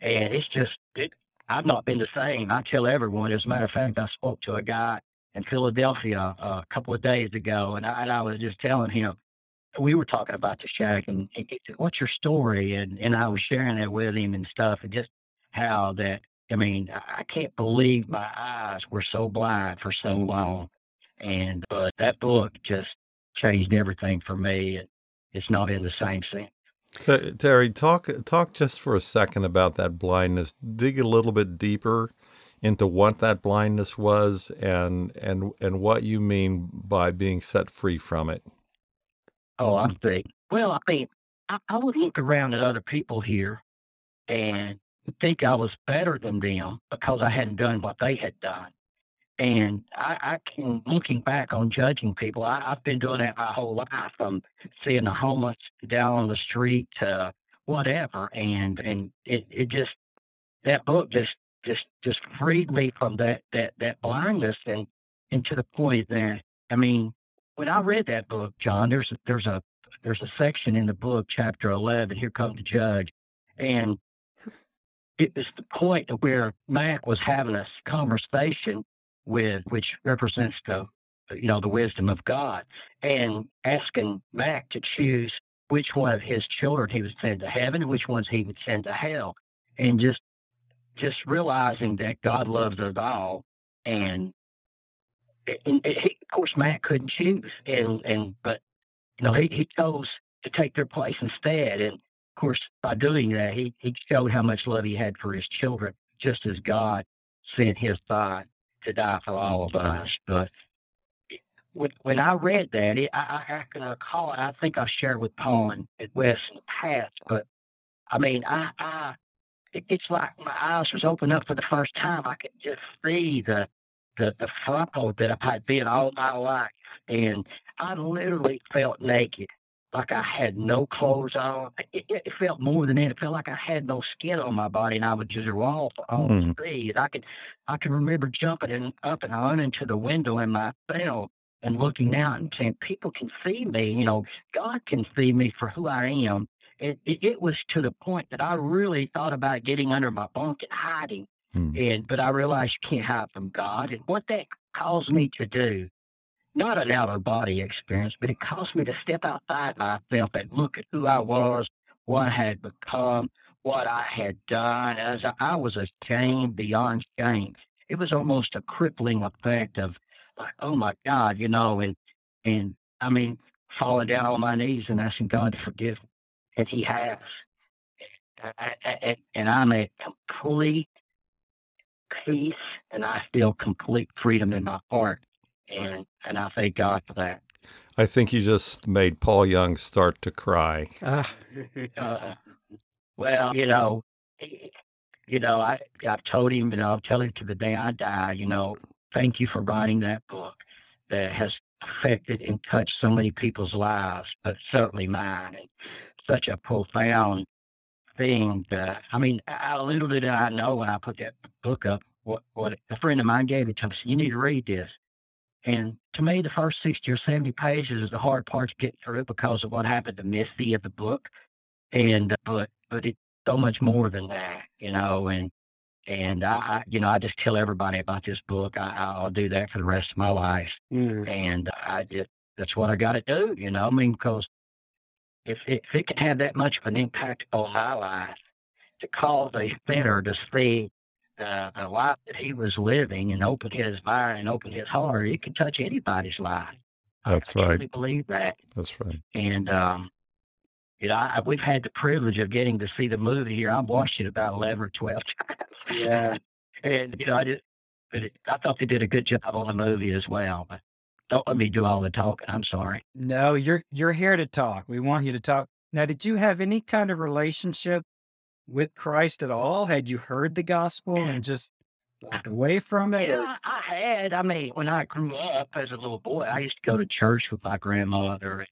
And it's just it, I've not been the same. I tell everyone. As a matter of fact, I spoke to a guy in Philadelphia uh, a couple of days ago, and I, and I was just telling him we were talking about the shack and, he what's your story? And and I was sharing that with him and stuff, and just how that I mean, I, can't believe my eyes were so blind for so long. And but that book just changed everything for me. And it's not in the same sense. Ter- Terry, talk talk just for a second about that blindness. Dig a little bit deeper into what that blindness was and and and what you mean by being set free from it. Oh, I'm big. Well, I mean, I, I would look around at other people here and think I was better than them because I hadn't done what they had done. And I, I can, looking back on judging people, I, I've been doing that my whole life from seeing the homeless down on the street to whatever. And, and it, it just, that book just, just, just freed me from that, that, that blindness and, and to the point that, I mean, when I read that book, John, there's a, there's a there's a section in the book, chapter eleven. Here comes the judge, and it was the point where Mac was having a conversation with, which represents the you know the wisdom of God, and asking Mac to choose which one of his children he would send to heaven and which ones he would send to hell, and just just realizing that God loves us all, and and, and he, of course, Mac couldn't choose, and and but you know he, he chose to take their place instead, and of course, by doing that, he he showed how much love he had for his children, just as God sent His Son to die for all of us. But when when I read that, it, I, I can recall, and I think I shared with Paul and, and Wes in the past, but I mean, I I it, it's like my eyes was opened up for the first time. I could just see the the, the struggle that I had been all my life. And I literally felt naked, like I had no clothes on. It, it felt more than that. It felt like I had no skin on my body and I was just raw on the Mhm. street. I could, I can remember jumping in, up and on into the window in my cell and looking out and saying, people can see me, you know, God can see me for who I am. It, it, was to the point that I really thought about getting under my bunk and hiding. Hmm. And but I realized you can't hide from God. And what that caused me to do, not an outer body experience, but it caused me to step outside myself and look at who I was, what I had become, what I had done. As I, I was ashamed beyond shame. It was almost a crippling effect of like, oh my God, you know, and and I mean, falling down on my knees and asking God to forgive me. And he has. I- I- I- and I'm at complete peace and I feel complete freedom in my heart. And and I thank God for that. I think you just made Paul Young start to cry. Ah, [LAUGHS] Uh, well, you know, you know, I I've told him, and I'll tell him to the day I die. You know, thank you for writing that book that has affected and touched so many people's lives, but certainly mine. And such a profound thing. That, I mean, how little did I know when I put that book up what what a friend of mine gave it to me. Said, you need to read this. And to me, the first 60 or 70 pages is the hard part to get through because of what happened to Missy at the book. And, uh, but, but it's so much more than that, you know, and, and I, I you know, I just tell everybody about this book. I, I'll do that for the rest of my life. Mm. And I just, that's what I got to do, you know, I mean, because if, if it can have that much of an impact on my life to cause a sinner to see uh, the life that he was living and open his mind and open his heart, it can touch anybody's life. That's I right. truly believe that. That's right. And, um, you know, I, we've had the privilege of getting to see the movie here. I've watched it about 11 or 12 [LAUGHS] times. Yeah. and, you know, I just, but it, I thought they did a good job on the movie as well. But don't let me do all the talking. I'm sorry. No, you're you're here to talk. We want you to talk. Now, did you have any kind of relationship with Christ at all? Had you heard the gospel and just walked away from it? Yeah, I had. I mean, when I grew up as a little boy, I used to go to church with my grandmother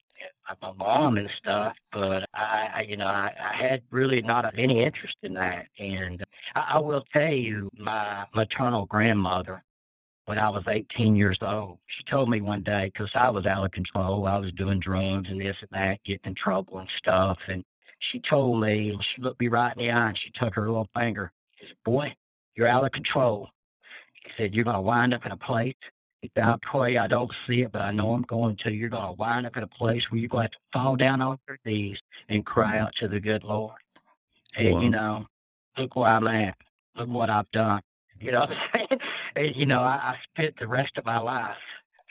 and my mom and stuff. But I, I you know, I, I had really not any interest in that. And I, I will tell you, my maternal grandmother, when I was 18 years old, she told me one day because I was out of control. I was doing drugs and this and that, getting in trouble and stuff. And she told me, and she looked me right in the eye and she took her little finger. She said, Boy, you're out of control. She said, You're going to wind up in a place. I pray I don't see it, but I know I'm going to. You're going to wind up in a place where you're going to have to fall down on your knees and cry out to the good Lord. And, Wow. you know, look where I'm at. Look what I've done. You know? [LAUGHS] You know, I, I spent the rest of my life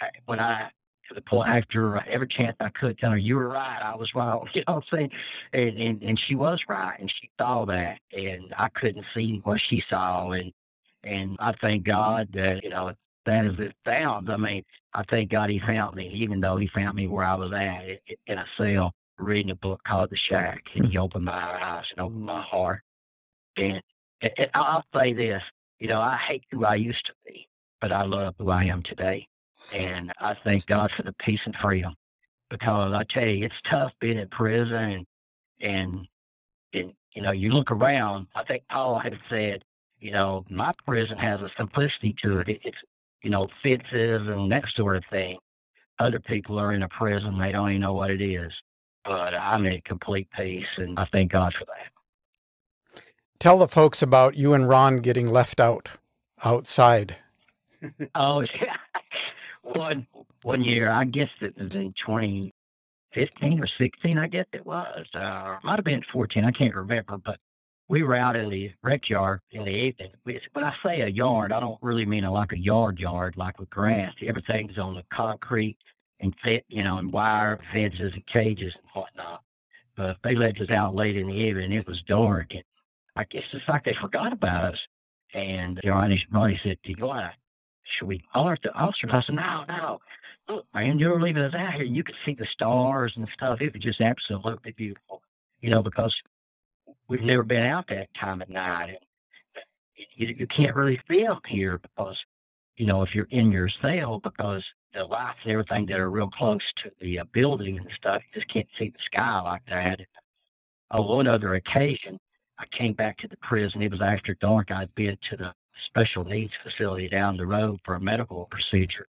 uh, when I, to the point after every chance I could tell her, you were right, I was wrong. [LAUGHS] You know what I'm saying? And, and, and she was right, and she saw that, and I couldn't see what she saw. And, and I thank God that, you know, that is it found. I mean, I thank God he found me, even though he found me where I was at in a cell reading a book called The Shack. And he opened my eyes and opened my heart. And and I'll say this, you know, I hate who I used to be, but I love who I am today. And I thank God for the peace and freedom because I tell you, it's tough being in prison and, and, and you know, you look around, I think Paul had said, you know, my prison has a simplicity to it. It- It's, you know, fences and that sort of thing. Other people are in a prison, they don't even know what it is. But I'm in complete peace, and I thank God for that. Tell the folks about you and Ron getting left out outside. [LAUGHS] Oh, yeah. one one year, I guess it was in 2015 or 16, I guess it was. Uh, might have been 14, I can't remember, but we were out in the rec yard in the evening. When I say a yard, I don't really mean a, like a yard yard, like with grass. Everything's on the concrete and fit, you know, and wire fences and cages and whatnot. But they let us out late in the evening. It was dark, and I guess it's like they forgot about us. And Ronnie, Ronnie said, "Do you should we alert the officers? I said, no, no. Look, man, you're leaving us out here. You could see the stars and stuff. It was just absolutely beautiful, you know, because we've never been out that time at night. And you, you can't really feel here because, you know, if you're in your cell, because the lights and everything that are real close to the uh, building and stuff, you just can't see the sky like that. On one other occasion, I came back to the prison. It was after dark. I'd been to the special needs facility down the road for a medical procedure.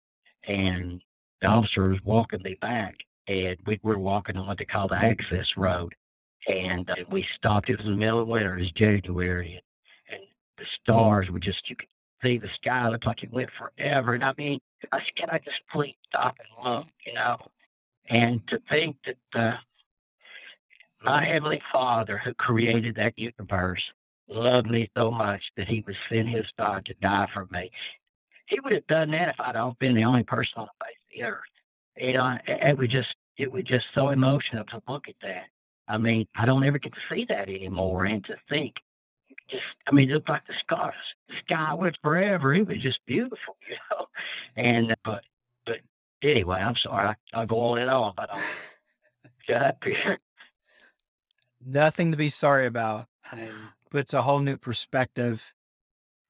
And the officer was walking me back, and we were walking on what they call the access road. And uh, we stopped. It was the middle of winter. It was January. And, and the stars were just, you could see the sky looked like it went forever. And I mean, I said, can I just please stop and look, you know? And to think that uh, my Heavenly Father, who created that universe, loved me so much that he would send his son to die for me. He would have done that if I'd all been the only person on the face of the earth. You know, it, was just it was just so emotional to look at that. I mean, I don't ever get to see that anymore and to think. Just I mean, it looked like the stars. The sky was forever. It was just beautiful, [LAUGHS] you know. And uh, but but anyway, I'm sorry. I, I'll go on and on, but I'll shut up here. Nothing to be sorry about. And [SIGHS] puts a whole new perspective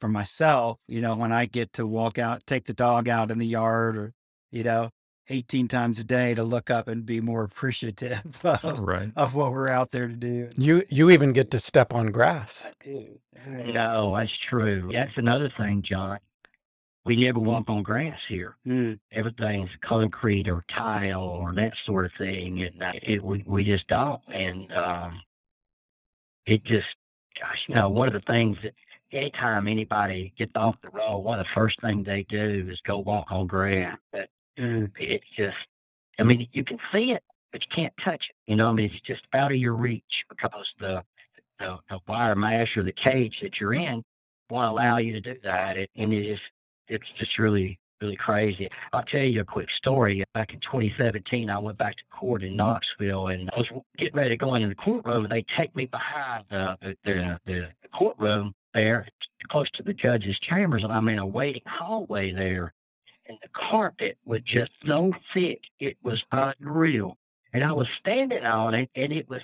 for myself. You know, when I get to walk out, take the dog out in the yard, or you know, 18 times a day to look up and be more appreciative [LAUGHS] oh, of, Right. of what we're out there to do. You you even get to step on grass. I do. No, that's true. That's another thing, John. We never walk on grass here. Mm. Everything's concrete or tile or that sort of thing, and uh, it, we we just don't. And um, it just, gosh, you know, one of the things that anytime anybody gets off the road, one of the first things they do is go walk on grass. But Mm. it's just, I mean, you can see it, but you can't touch it. You know, I mean, it's just out of your reach because the the, the wire mesh or the cage that you're in won't allow you to do that. It, and it is, it's just really, really crazy. I'll tell you a quick story. Back in 2017, I went back to court in Knoxville and I was getting ready to go into the courtroom. And they take me behind the, the, the courtroom there, close to the judge's chambers. And I'm in a waiting hallway there. And the carpet was just so thick, it was unreal. And I was standing on it and it was,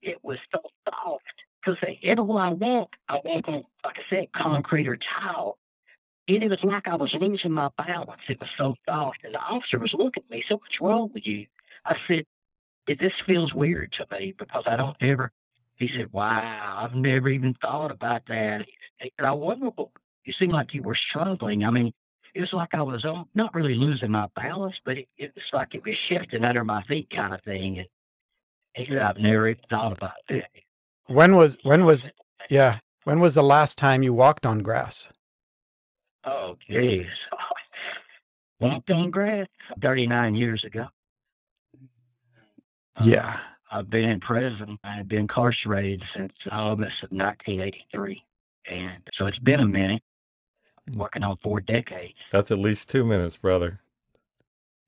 it was so soft. Because everywhere I walk, I walk on, like I said, concrete or tile. And it was like I was losing my balance. It was so soft. And the officer was looking at me, so what's wrong with you? I said, this feels weird to me because I don't ever. He said, wow, I've never even thought about that. Said, I wonder, you seem like you were struggling. I mean, it was like I was um, not really losing my balance, but it, it was like it was shifting under my feet kind of thing. And he said, I've never even thought about that. When was when was yeah when was the last time you walked on grass? Oh, jeez. Walked on grass 39 years ago. Uh, Yeah. I've been in prison. I've been incarcerated since August of 1983. And so it's been a minute, working on four decades. That's at least two minutes, brother.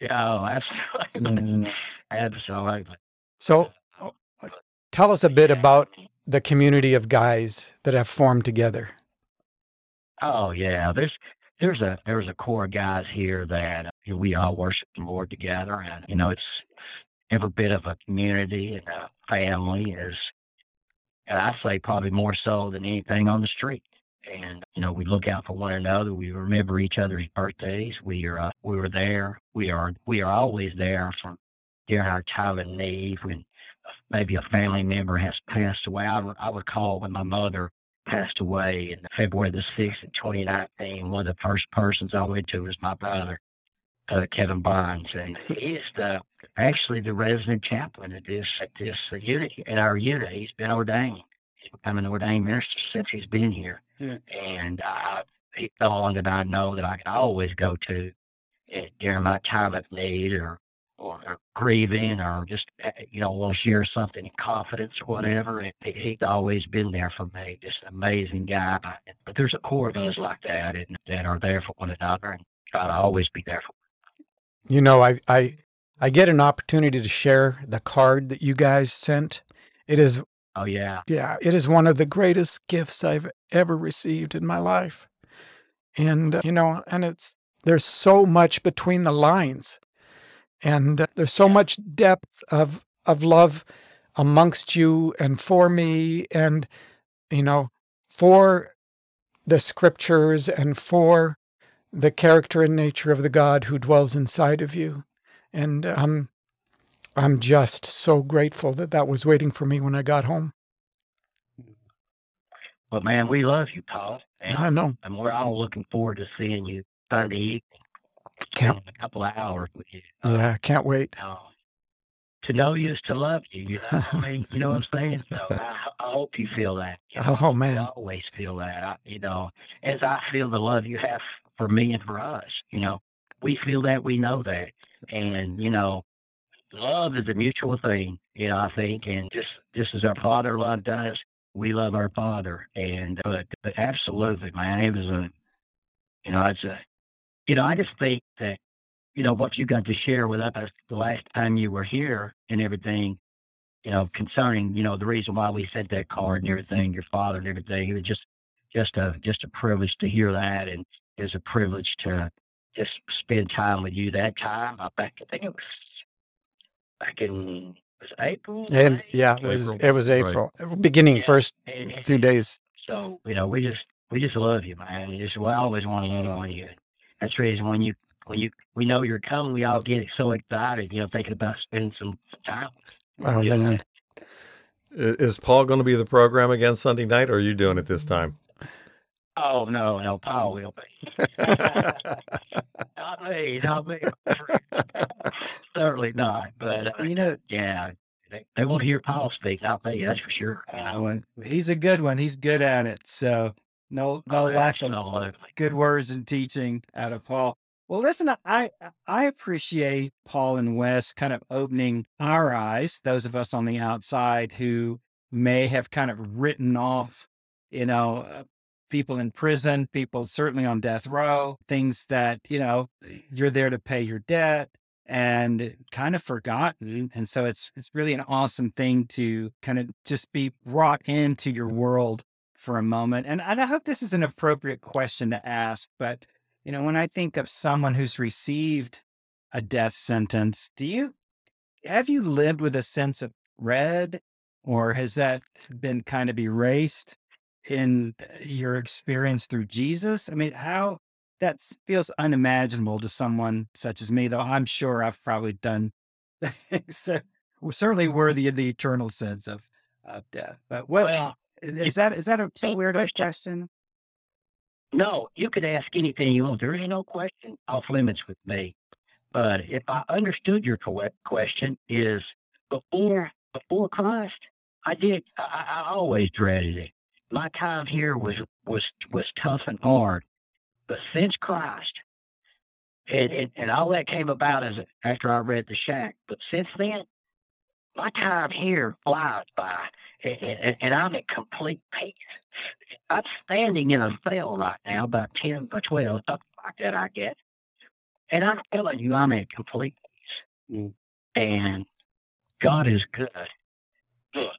Yeah, oh, absolutely. absolutely. So uh, tell us a bit about the community of guys that have formed together. Oh yeah, there's there's a there's a core of guys here that uh, we all worship the Lord together, and you know it's every bit of a community and a family is, and I say probably more so than anything on the street. And you know we look out for one another. We remember each other's birthdays. We are uh, we were there. We are we are always there from during our time of need when maybe a family member has passed away. I, I recall when my mother passed away in February the 6th of 2019. One of the first persons I went to was my brother, uh, Kevin Bonds, And he is the, actually the resident chaplain at this, at this unit, at our unit. He's been ordained. He's become an ordained minister since he's been here. Yeah. And uh, he's someone that I know that I can always go to during my time of need or, or, or grieving or just, uh, you know, want to share something in confidence or whatever. And he, he's always been there for me. Just an amazing guy. But there's a core of us like that and, that are there for one another and try to always be there for You know, I I I get an opportunity to share the card that you guys sent. It is Oh, yeah. yeah, it is one of the greatest gifts I've ever received in my life. And uh, you know, and it's there's so much between the lines. And uh, there's so much depth of of love amongst you and for me and you know, for the scriptures and for the character and nature of the God who dwells inside of you. And uh, I'm I'm just so grateful that that was waiting for me when I got home. But man, we love you, Paul. And, I know. and we're all looking forward to seeing you Sunday evening. Can't- a couple of hours with you. Yeah, can't wait. know, to know you is to love you. You know, I mean, you know what I'm saying? So [LAUGHS] I, I hope you feel that. You know, Oh I man. always feel that. I, you know, as I feel the love you have for me and for us. You know, we feel that. We know that, and you know, love is a mutual thing. You know, I think, and just just as our Father loved us, we love our Father. And but, but absolutely, man, it was a, you know, it's a, you know, I just think that you know, what you got to share with us the last time you were here and everything, you know, concerning, you know, the reason why we sent that card and everything, your father and everything. It was just, just a, just a privilege to hear that. And it was a privilege to just spend time with you that time. I back, I think it was back in, was April? And May? yeah, it was April, it was right. April. Uh, beginning Yeah. first And- few days. So, you know, we just we just love you, man. We just we always want to love on you. That's the reason when you when you we know you're coming, we all get so excited, you know, thinking about spending some time. Oh, man. I- Is Paul going to be the program again Sunday night, or are you doing it this time? Oh no, no, Paul will be. [LAUGHS] not me, not me. Certainly not. But uh, You know, yeah, they, they want to hear Paul speak, not me. That's for sure. uh, he's a good one. He's good at it. So no, no Oh, lack of absolutely. good words and teaching out of Paul. Well, listen, I I appreciate Paul and Wes kind of opening our eyes, those of us on the outside who may have kind of written off, you know, uh, people in prison, people certainly on death row, things that, you know, you're there to pay your debt and kind of forgotten. And so it's it's really an awesome thing to kind of just be brought into your world for a moment. And, I hope this is an appropriate question to ask, but you know, when I think of someone who's received a death sentence, do you have you lived with a sense of dread or has that been kind of erased in uh, your experience through Jesus? I mean, how that feels unimaginable to someone such as me, though I'm sure I've probably done [LAUGHS] things certainly mm-hmm. worthy of the eternal sense of, of death. But what Well, is that? Is that a Great weird question. No, you could ask anything you want. There ain't no question off limits with me. But if I understood your question, is before before Christ, I did. I, I I always dreaded it. My time here was was was tough and hard. But since Christ, and and, and all that came about as after I read the Shack. But since then, my time here flies by, and, I'm at complete peace. I'm standing in a cell right now, about 10 or 12, something like that, I guess. And I'm telling you, I'm at complete peace. Mm. And God is good. Look,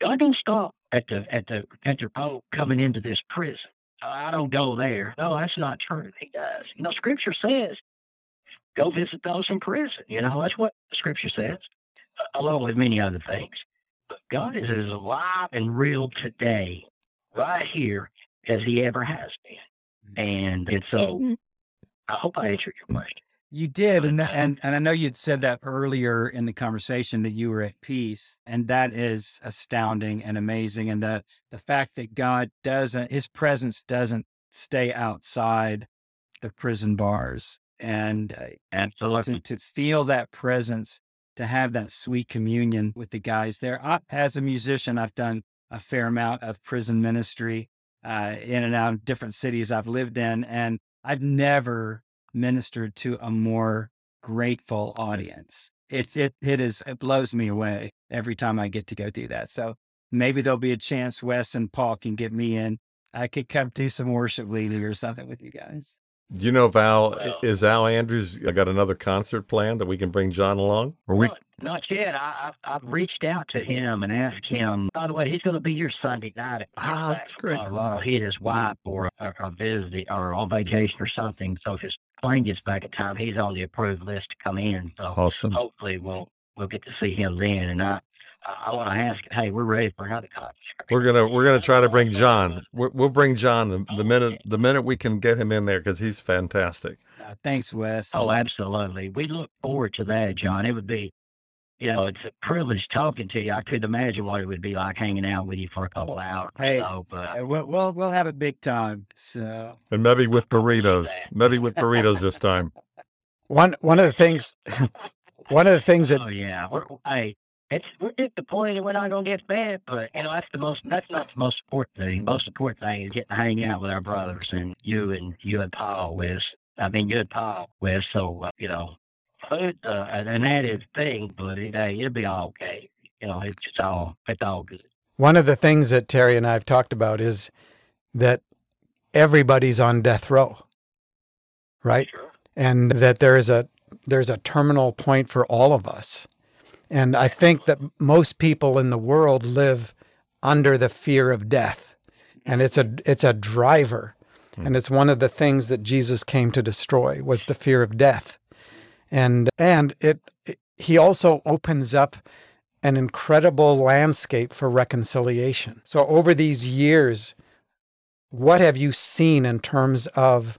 God didn't stop at the at the at the boat coming into this prison. I don't go there. No, that's not true. He does. You know, Scripture says, "Go visit those in prison." You know, that's what Scripture says, along with many other things. But God is as alive and real today, right here, as He ever has been. And and so, I hope I answered your question. You did, and and and I know you'd said that earlier in the conversation that you were at peace, and that is astounding and amazing. And the the fact that God doesn't, His presence doesn't stay outside the prison bars, and uh, Absolutely. to, to feel that presence, to have that sweet communion with the guys there. I, as a musician, I've done a fair amount of prison ministry uh, in and out of different cities I've lived in, and I've never ministered to a more grateful audience. It's it it is it blows me away every time I get to go do that. So maybe there'll be a chance Wes and Paul can get me in. I could come do some worship leading or something with you guys. You know, Val, Well- is Al Andrews got another concert planned that we can bring John along? Or we? Not, not yet. I, I, I've reached out to him and asked him. By the way, he's going to be here Sunday night. at Ah, that's great. Colorado. He and his wife or a, a visit or on vacation or something. So if his plane gets back in time, he's on the approved list to come in. So Awesome. hopefully we'll we'll get to see him then. And I I, I want to ask, hey, we're ready for another concert. We're gonna we're gonna try to bring John. We're, we'll bring John the, the minute the minute we can get him in there because he's fantastic. Uh, thanks, Wes. Oh, absolutely. We look forward to that, John. It would be, you know, it's a privilege talking to you. I could imagine what it would be like hanging out with you for a couple hours. Hey, or so, but Uh, we'll, we'll we'll have a big time. So And maybe with burritos. Maybe with burritos this time. One one of the things [LAUGHS] one of the things that oh yeah, we're, hey, it's we're disappointed we're not gonna get fed, but you know that's the most that's not the most important thing. Most important thing is getting to hang out with our brothers and you and you and Paul with. I mean, you and Paul with. So uh, you know, food's uh, an added thing, but it, hey, it'll be all okay. You know, it's just all it's all good. one of the things that Terry and I have talked about is that everybody's on death row, right? Sure. and that there is a there's a terminal point for all of us. And I think that most people in the world live under the fear of death. And it's a it's a driver. Hmm. And it's one of the things that Jesus came to destroy was the fear of death. And and it, it he also opens up an incredible landscape for reconciliation. So, over these years, what have you seen in terms of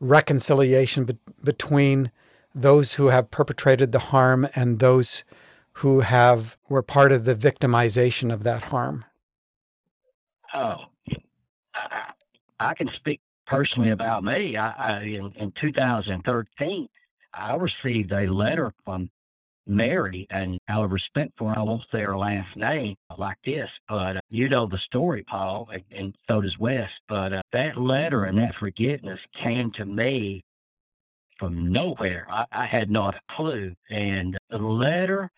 reconciliation be- between those who have perpetrated the harm and those who have were part of the victimization of that harm? Oh, I, I can speak personally about me. I, I in, in 2013, I received a letter from Mary, and out of respect for her, I won't say her last name like this, but uh, you know the story, Paul, and, and so does Wes. But uh, that letter and that forgiveness came to me from nowhere. I, I had not a clue. And the letter,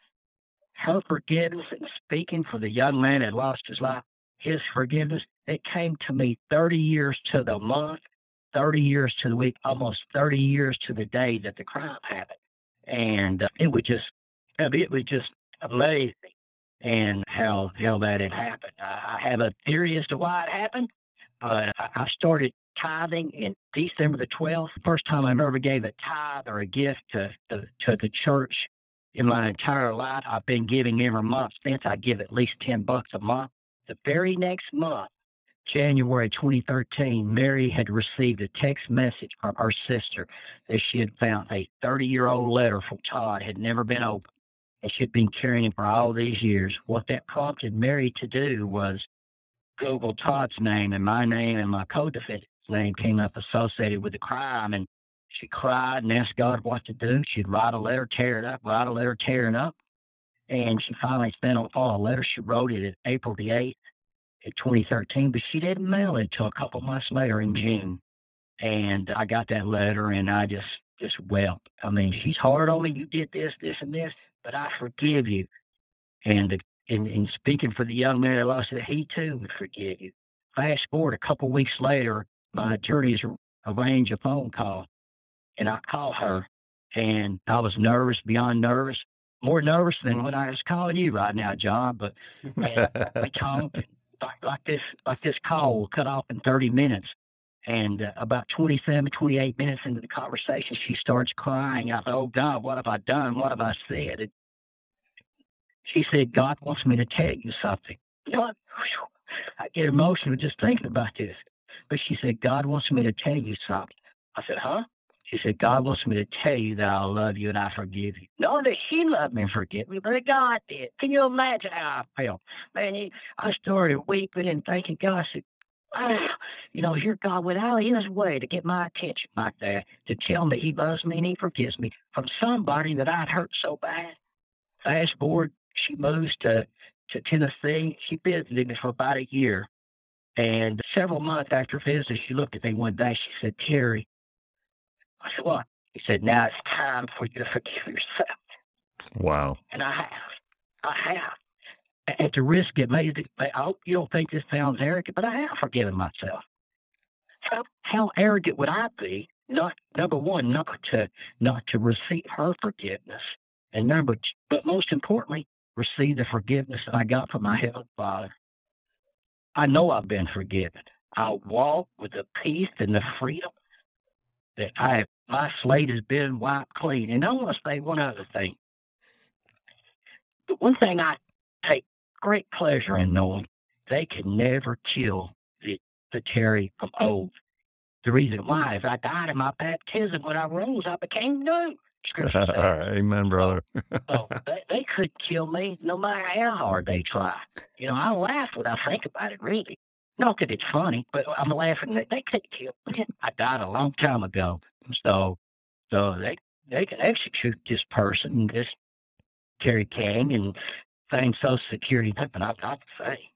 her forgiveness, and speaking for the young man that lost his life, his forgiveness, it came to me 30 years to the month, 30 years to the week, almost 30 years to the day that the crime happened. And uh, it was just, it was just amazing and how, how that had happened. I have a theory as to why it happened, but I started tithing in December the 12th. First time I ever gave a tithe or a gift to, to, to the church in my entire life. I've been giving every month since. I give at least 10 bucks a month. The very next month, January 2013, Mary had received a text message from her sister that she had found a 30 year old letter from Todd had never been opened. And she'd been carrying it for all these years. What that prompted Mary to do was Google Todd's name and my name and my co defendant's name came up associated with the crime. And she cried and asked God what to do. She'd write a letter, tear it up, write a letter, tear it up. And she finally sent on a letter. She wrote it in April the 8th in 2013, but she didn't mail it until a couple months later in June. And I got that letter and I just, just wept. I mean, she's hard on me. You did this, this, and this, but I forgive you. And in, in speaking for the young man I lost it, he too would forgive you. Fast forward a couple weeks later, my attorneys arranged a phone call and I called her and I was nervous beyond nervous, more nervous than when I was calling you right now, John. But we [LAUGHS] talked like, like this, like this call will cut off in 30 minutes. And uh, about 27, 28 minutes into the conversation, she starts crying. I thought, oh God, what have I done? What have I said? And she said, God wants me to tell you something. Know, I get emotional just thinking about this. But she said, God wants me to tell you something. I said, huh? She said, God wants me to tell you that I love you and I forgive you. Not that she loved me and forgive me, but God did. Can you imagine how I felt? Man, I started weeping and thanking God. I said, you know, here God went out his way to get my attention like that, to tell me he loves me and he forgives me from somebody that I'd hurt so bad. Fast forward, she moves to, to Tennessee. She visited me for about a year. And several months after visiting, she looked at me one day. She said, Terry, I said, what? He said, now it's time for you to forgive yourself. Wow. And I have. I have. At the risk it may, I hope oh, you don't think this sounds arrogant, but I have forgiven myself. How, how arrogant would I be? Not number one, not to not to receive her forgiveness, and number two, but most importantly, receive the forgiveness that I got from my heavenly Father. I know I've been forgiven. I walk with the peace and the freedom that I my slate has been wiped clean. And I want to say one other thing. The one thing I take great pleasure in knowing, they can never kill the, the Terry from old. The reason why is I died in my baptism when I rose, I became new. [LAUGHS] Amen, brother. so [LAUGHS] they, they could kill me no matter how hard they try. You know, I laugh when I think about it, really. Not that it's funny, but I'm laughing that they could kill me. I died a long time ago. So, so they, they can execute this person, this Terry King, and claim Social Security, but I've got to say.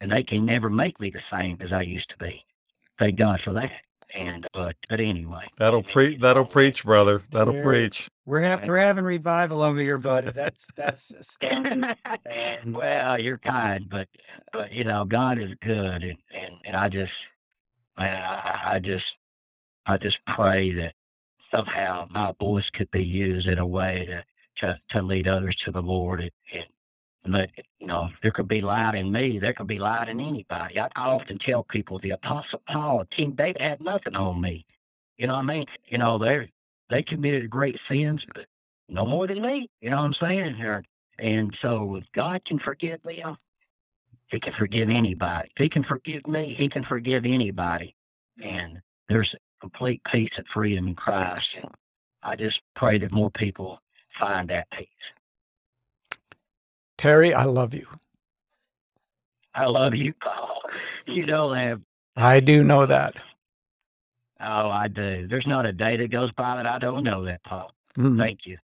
And they can never make me the same as I used to be. Thank God for that. And uh, but but anyway, that'll preach. That'll preach, brother. That'll Yeah. preach. We're having we're having revival over here, buddy. That's that's [LAUGHS] and well, you're kind, but but you know, God is good, and and, and I just, man, I, I just, I just pray that somehow my voice could be used in a way to to, to lead others to the Lord, and, and let you know there could be light in me, there could be light in anybody. I, often tell people the Apostle Paul, team, they had nothing on me. You know what I mean? You know they they committed great sins, but no more than me. You know what I'm saying? And, And so God can forgive them, he can forgive anybody. He can forgive me, he can forgive anybody. And there's complete peace and freedom in Christ. And I just pray that more people find that peace. Terry, I love you. I love you, Paul. You don't have, I do know that. oh, I do. There's not a day that goes by that I don't know that, Paul. Mm. Thank you.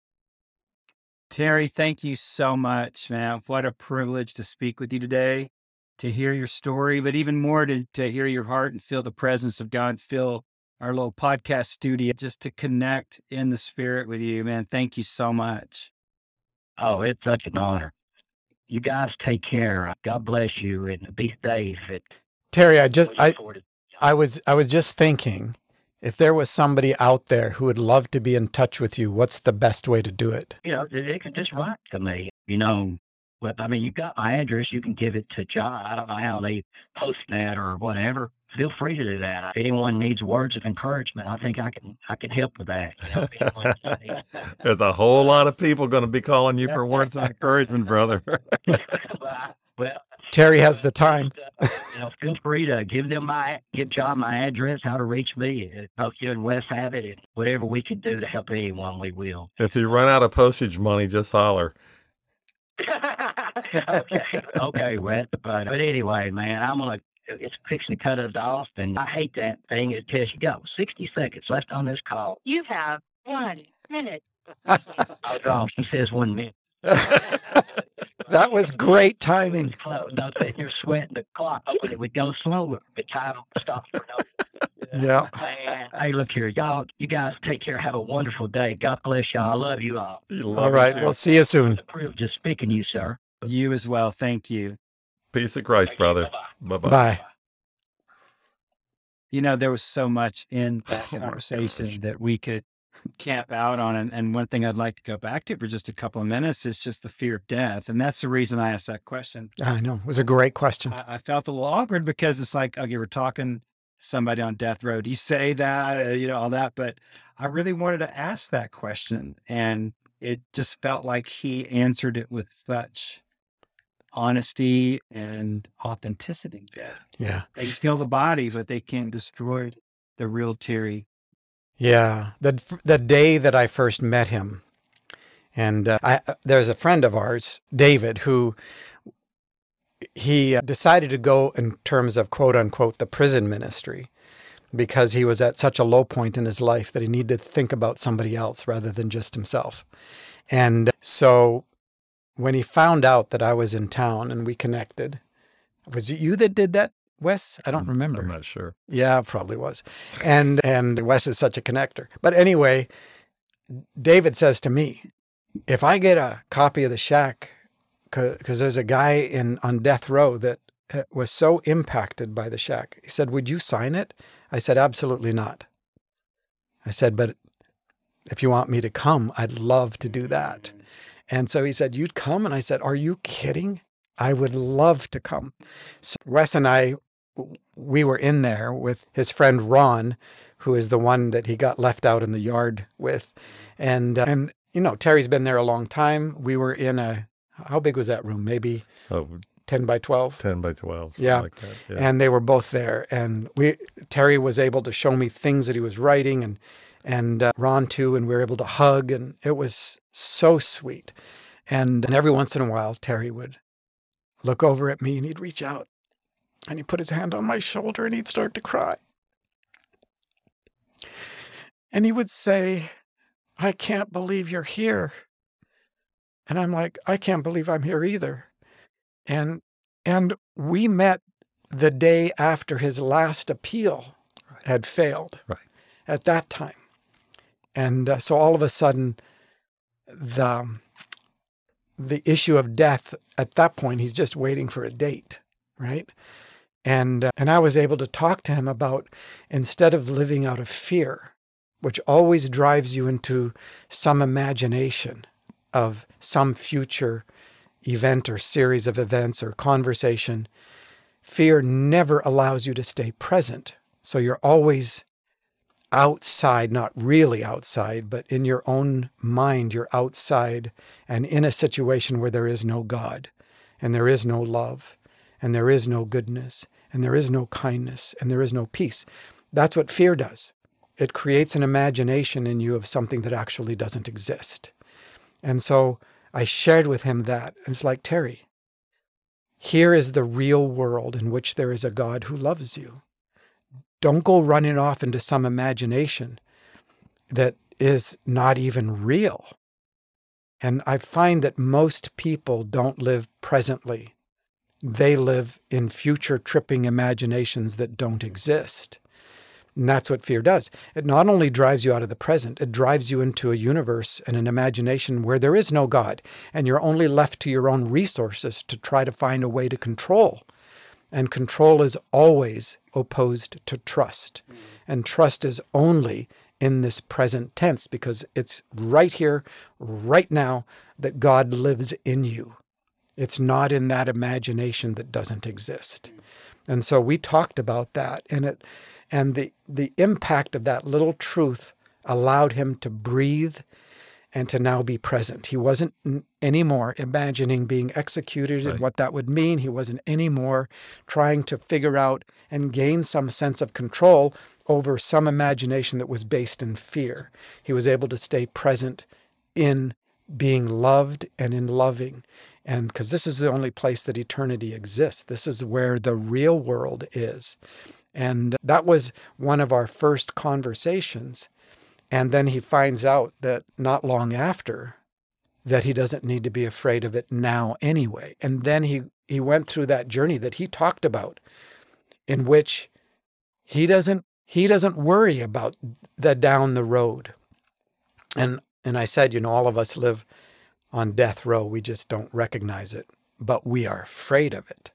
Terry, thank you so much, man. What a privilege to speak with you today, to hear your story, but even more to, to hear your heart and feel the presence of God, feel our little podcast studio, just to connect in the spirit with you, man. Thank you so much. Oh, it's such an honor. You guys take care. God bless you and be safe. Terry, I just I I was I was just thinking if there was somebody out there who would love to be in touch with you, what's the best way to do it? you know, they, they can just write to me. You know, but I mean, you've got my address. You can give it to John. I don't know how they post that or whatever. Feel free to do that. If anyone needs words of encouragement, I think I can I can help with that. You know, if anyone needs that. There's a whole uh, lot of people going to be calling you [LAUGHS] for words of encouragement, brother. [LAUGHS] well, Terry has the time. you know, feel free to give them my give John my address, how to reach me. Both you and Wes have it, and whatever we can do to help anyone, we will. if you run out of postage money, just holler. [LAUGHS] okay, okay, Wes. But but anyway, man, I'm gonna it's fixing to cut us off, and I hate that thing. It tells you go sixty seconds left on this call. You have one minute. [LAUGHS] Was wrong. She says one minute. [LAUGHS] that was great timing. Close. No, say you're sweating the clock. Oh, it would go slower. The time stops. for no [LAUGHS] Yeah. Man, hey, look here, y'all. You guys take care. Have a wonderful day. God bless y'all. I love you all. You love All it, We'll see you soon. It's a speaking to you, sir. You as well. Thank you. Peace of Christ, brother. Bye bye. Bye. You know, there was so much in that [LAUGHS] oh conversation that we could camp out on. And, and one thing I'd like to go back to for just a couple of minutes is just the fear of death. And that's the reason I asked that question. I know. It was a great question. I, I felt a little awkward because it's like, okay, we're talking somebody on death row. Do you say that, uh, you know, all that? But I really wanted to ask that question. And it just felt like he answered it with such honesty and authenticity. Yeah. They kill the body, but they can't destroy the real Terry. Yeah. The the day that I first met him, and uh, I there's a friend of ours, David, who he uh, decided to go in terms of quote unquote the prison ministry because he was at such a low point in his life that he needed to think about somebody else rather than just himself. And so when he found out that I was in town and we connected, was it you that did that, Wes? I don't remember. I'm not sure. Yeah, probably was. And and Wes is such a connector. But anyway, David says to me, if I get a copy of the shack, because there's a guy in on death row that uh, was so impacted by the shack. He said, "Would you sign it?" I said, "Absolutely not." I said, "But if you want me to come, I'd love to do that." And so he said, "You'd come?" And I said, "Are you kidding? I would love to come." So Wes and I we were in there with his friend Ron, who is the one that he got left out in the yard with, and uh, and you know Terry's been there a long time. We were in a how big was that room? Maybe Oh, ten by twelve. 10 by 12. something Yeah. Like that. Yeah. And they were both there, and we Terry was able to show me things that he was writing, and and uh, Ron too, and we were able to hug, and it was so sweet. And, and every once in a while, Terry would look over at me, and he'd reach out, and he'd put his hand on my shoulder, and he'd start to cry, and he would say, "I can't believe you're here," and I'm like, "I can't believe I'm here either," and and we met the day after his last appeal had failed Right. at that time. And uh, so all of a sudden, the, the issue of death at that point, he's just waiting for a date, right? And, uh, and I was able to talk to him about instead of living out of fear, which always drives you into some imagination of some future event or series of events or conversation, fear never allows you to stay present. So you're always outside, not really outside, but in your own mind, you're outside and in a situation where there is no God and there is no love and there is no goodness and there is no kindness and there is no peace. That's what fear does. It creates an imagination in you of something that actually doesn't exist. And so I shared with him that. And it's like, Terry, here is the real world in which there is a God who loves you. Don't go running off into some imagination that is not even real. And I find that most people don't live presently. They live in future tripping imaginations that don't exist. And that's what fear does. It not only drives you out of the present, it drives you into a universe and an imagination where there is no God, and you're only left to your own resources to try to find a way to control. And control is always opposed to trust. And trust is only in this present tense because it's right here, right now, that God lives in you. It's not in that imagination that doesn't exist. And so we talked about that, and it and the the impact of that little truth allowed him to breathe and to now be present. He wasn't anymore imagining being executed right. and what that would mean. He wasn't anymore trying to figure out and gain some sense of control over some imagination that was based in fear. He was able to stay present in being loved and in loving. And because this is the only place that eternity exists, this is where the real world is. And that was one of our first conversations. And then he finds out that not long after that he doesn't need to be afraid of it now anyway. And then he he went through that journey that he talked about in which he doesn't he doesn't worry about the down the road. And and I said, you know, all of us live on death row. We just don't recognize it, but we are afraid of it.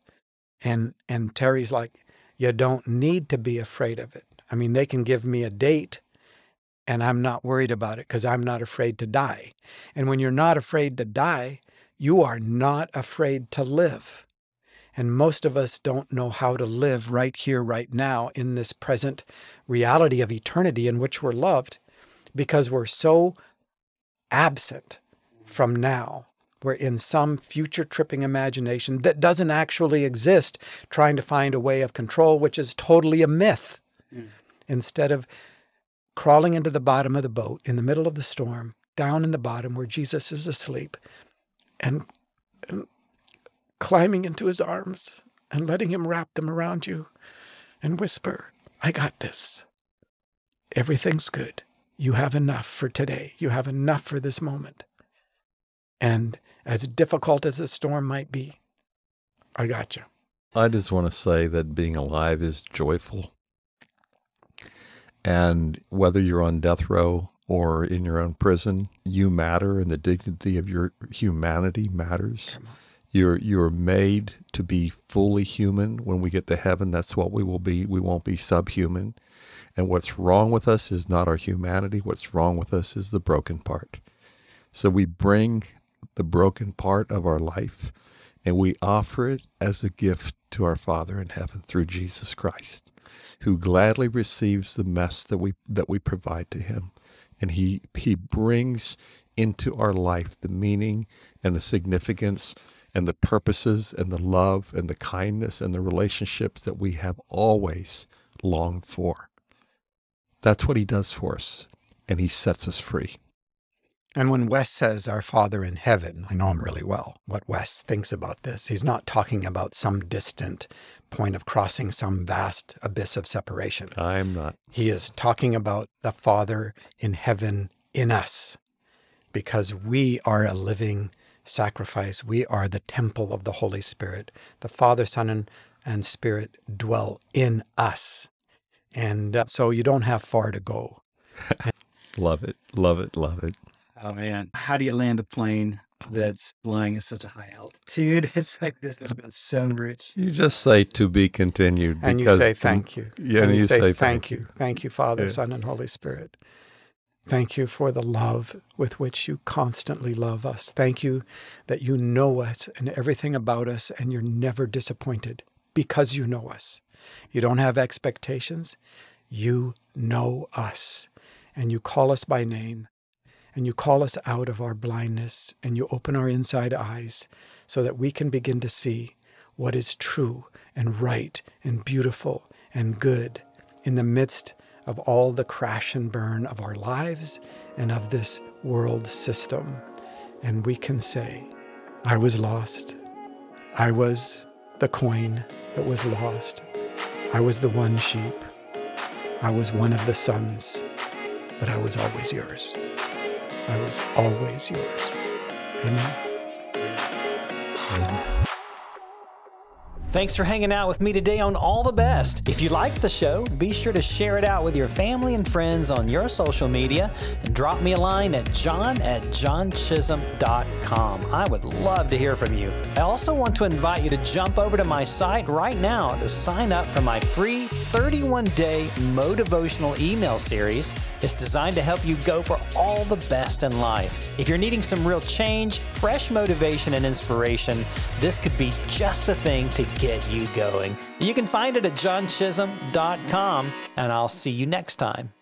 And and Terry's like, you don't need to be afraid of it. I mean, they can give me a date and I'm not worried about it because I'm not afraid to die. And when you're not afraid to die, you are not afraid to live. And most of us don't know how to live right here, right now, in this present reality of eternity in which we're loved because we're so absent from now we're in some future tripping imagination that doesn't actually exist, trying to find a way of control, which is totally a myth. Mm. Instead of crawling into the bottom of the boat in the middle of the storm, down in the bottom where Jesus is asleep, and, and climbing into his arms and letting him wrap them around you and whisper, I got this. Everything's good. You have enough for today. You have enough for this moment. And as difficult as the storm might be, I got you. I just want to say that being alive is joyful. And whether you're on death row or in your own prison, you matter and the dignity of your humanity matters. You're you're made to be fully human. When we get to heaven, that's what we will be. We won't be subhuman. And what's wrong with us is not our humanity. What's wrong with us is the broken part. So we bring the broken part of our life, and we offer it as a gift to our Father in heaven through Jesus Christ, who gladly receives the mess that we that we provide to him. And he he brings into our life the meaning and the significance and the purposes and the love and the kindness and the relationships that we have always longed for. That's what he does for us, and he sets us free. And when Wes says our Father in heaven, I know him really well, what Wes thinks about this. He's not talking about some distant point of crossing some vast abyss of separation. I'm not. He is talking about the Father in heaven in us because we are a living sacrifice. We are the temple of the Holy Spirit. The Father, Son, and, and Spirit dwell in us. And uh, so you don't have far to go. [LAUGHS] love it. Love it. Love it. Oh man, how do you land a plane that's flying at such a high altitude? [LAUGHS] It's like this has been so rich. You just say to be continued, and you say thank you. Yeah, and, and you, say, say, thank you, thank you, Father, yeah. Son, and Holy Spirit. Thank you for the love with which you constantly love us. Thank you that you know us and everything about us, and you're never disappointed because you know us. You don't have expectations. you know us and you call us by name and you call us out of our blindness and you open our inside eyes so that we can begin to see what is true and right and beautiful and good in the midst of all the crash and burn of our lives and of this world system. And we can say, I was lost. I was the coin that was lost. I was the one sheep. I was one of the sons, but I was always yours. I was always yours. Amen. Thanks for hanging out with me today on All the Best. If you liked the show, be sure to share it out with your family and friends on your social media and drop me a line at john at johnchisum.com. I would love to hear from you. I also want to invite you to jump over to my site right now to sign up for my free 31 day motivational email series. It's designed to help you go for all the best in life. If you're needing some real change, fresh motivation, and inspiration, this could be just the thing to get you going. You can find it at johnchisum.com, and I'll see you next time.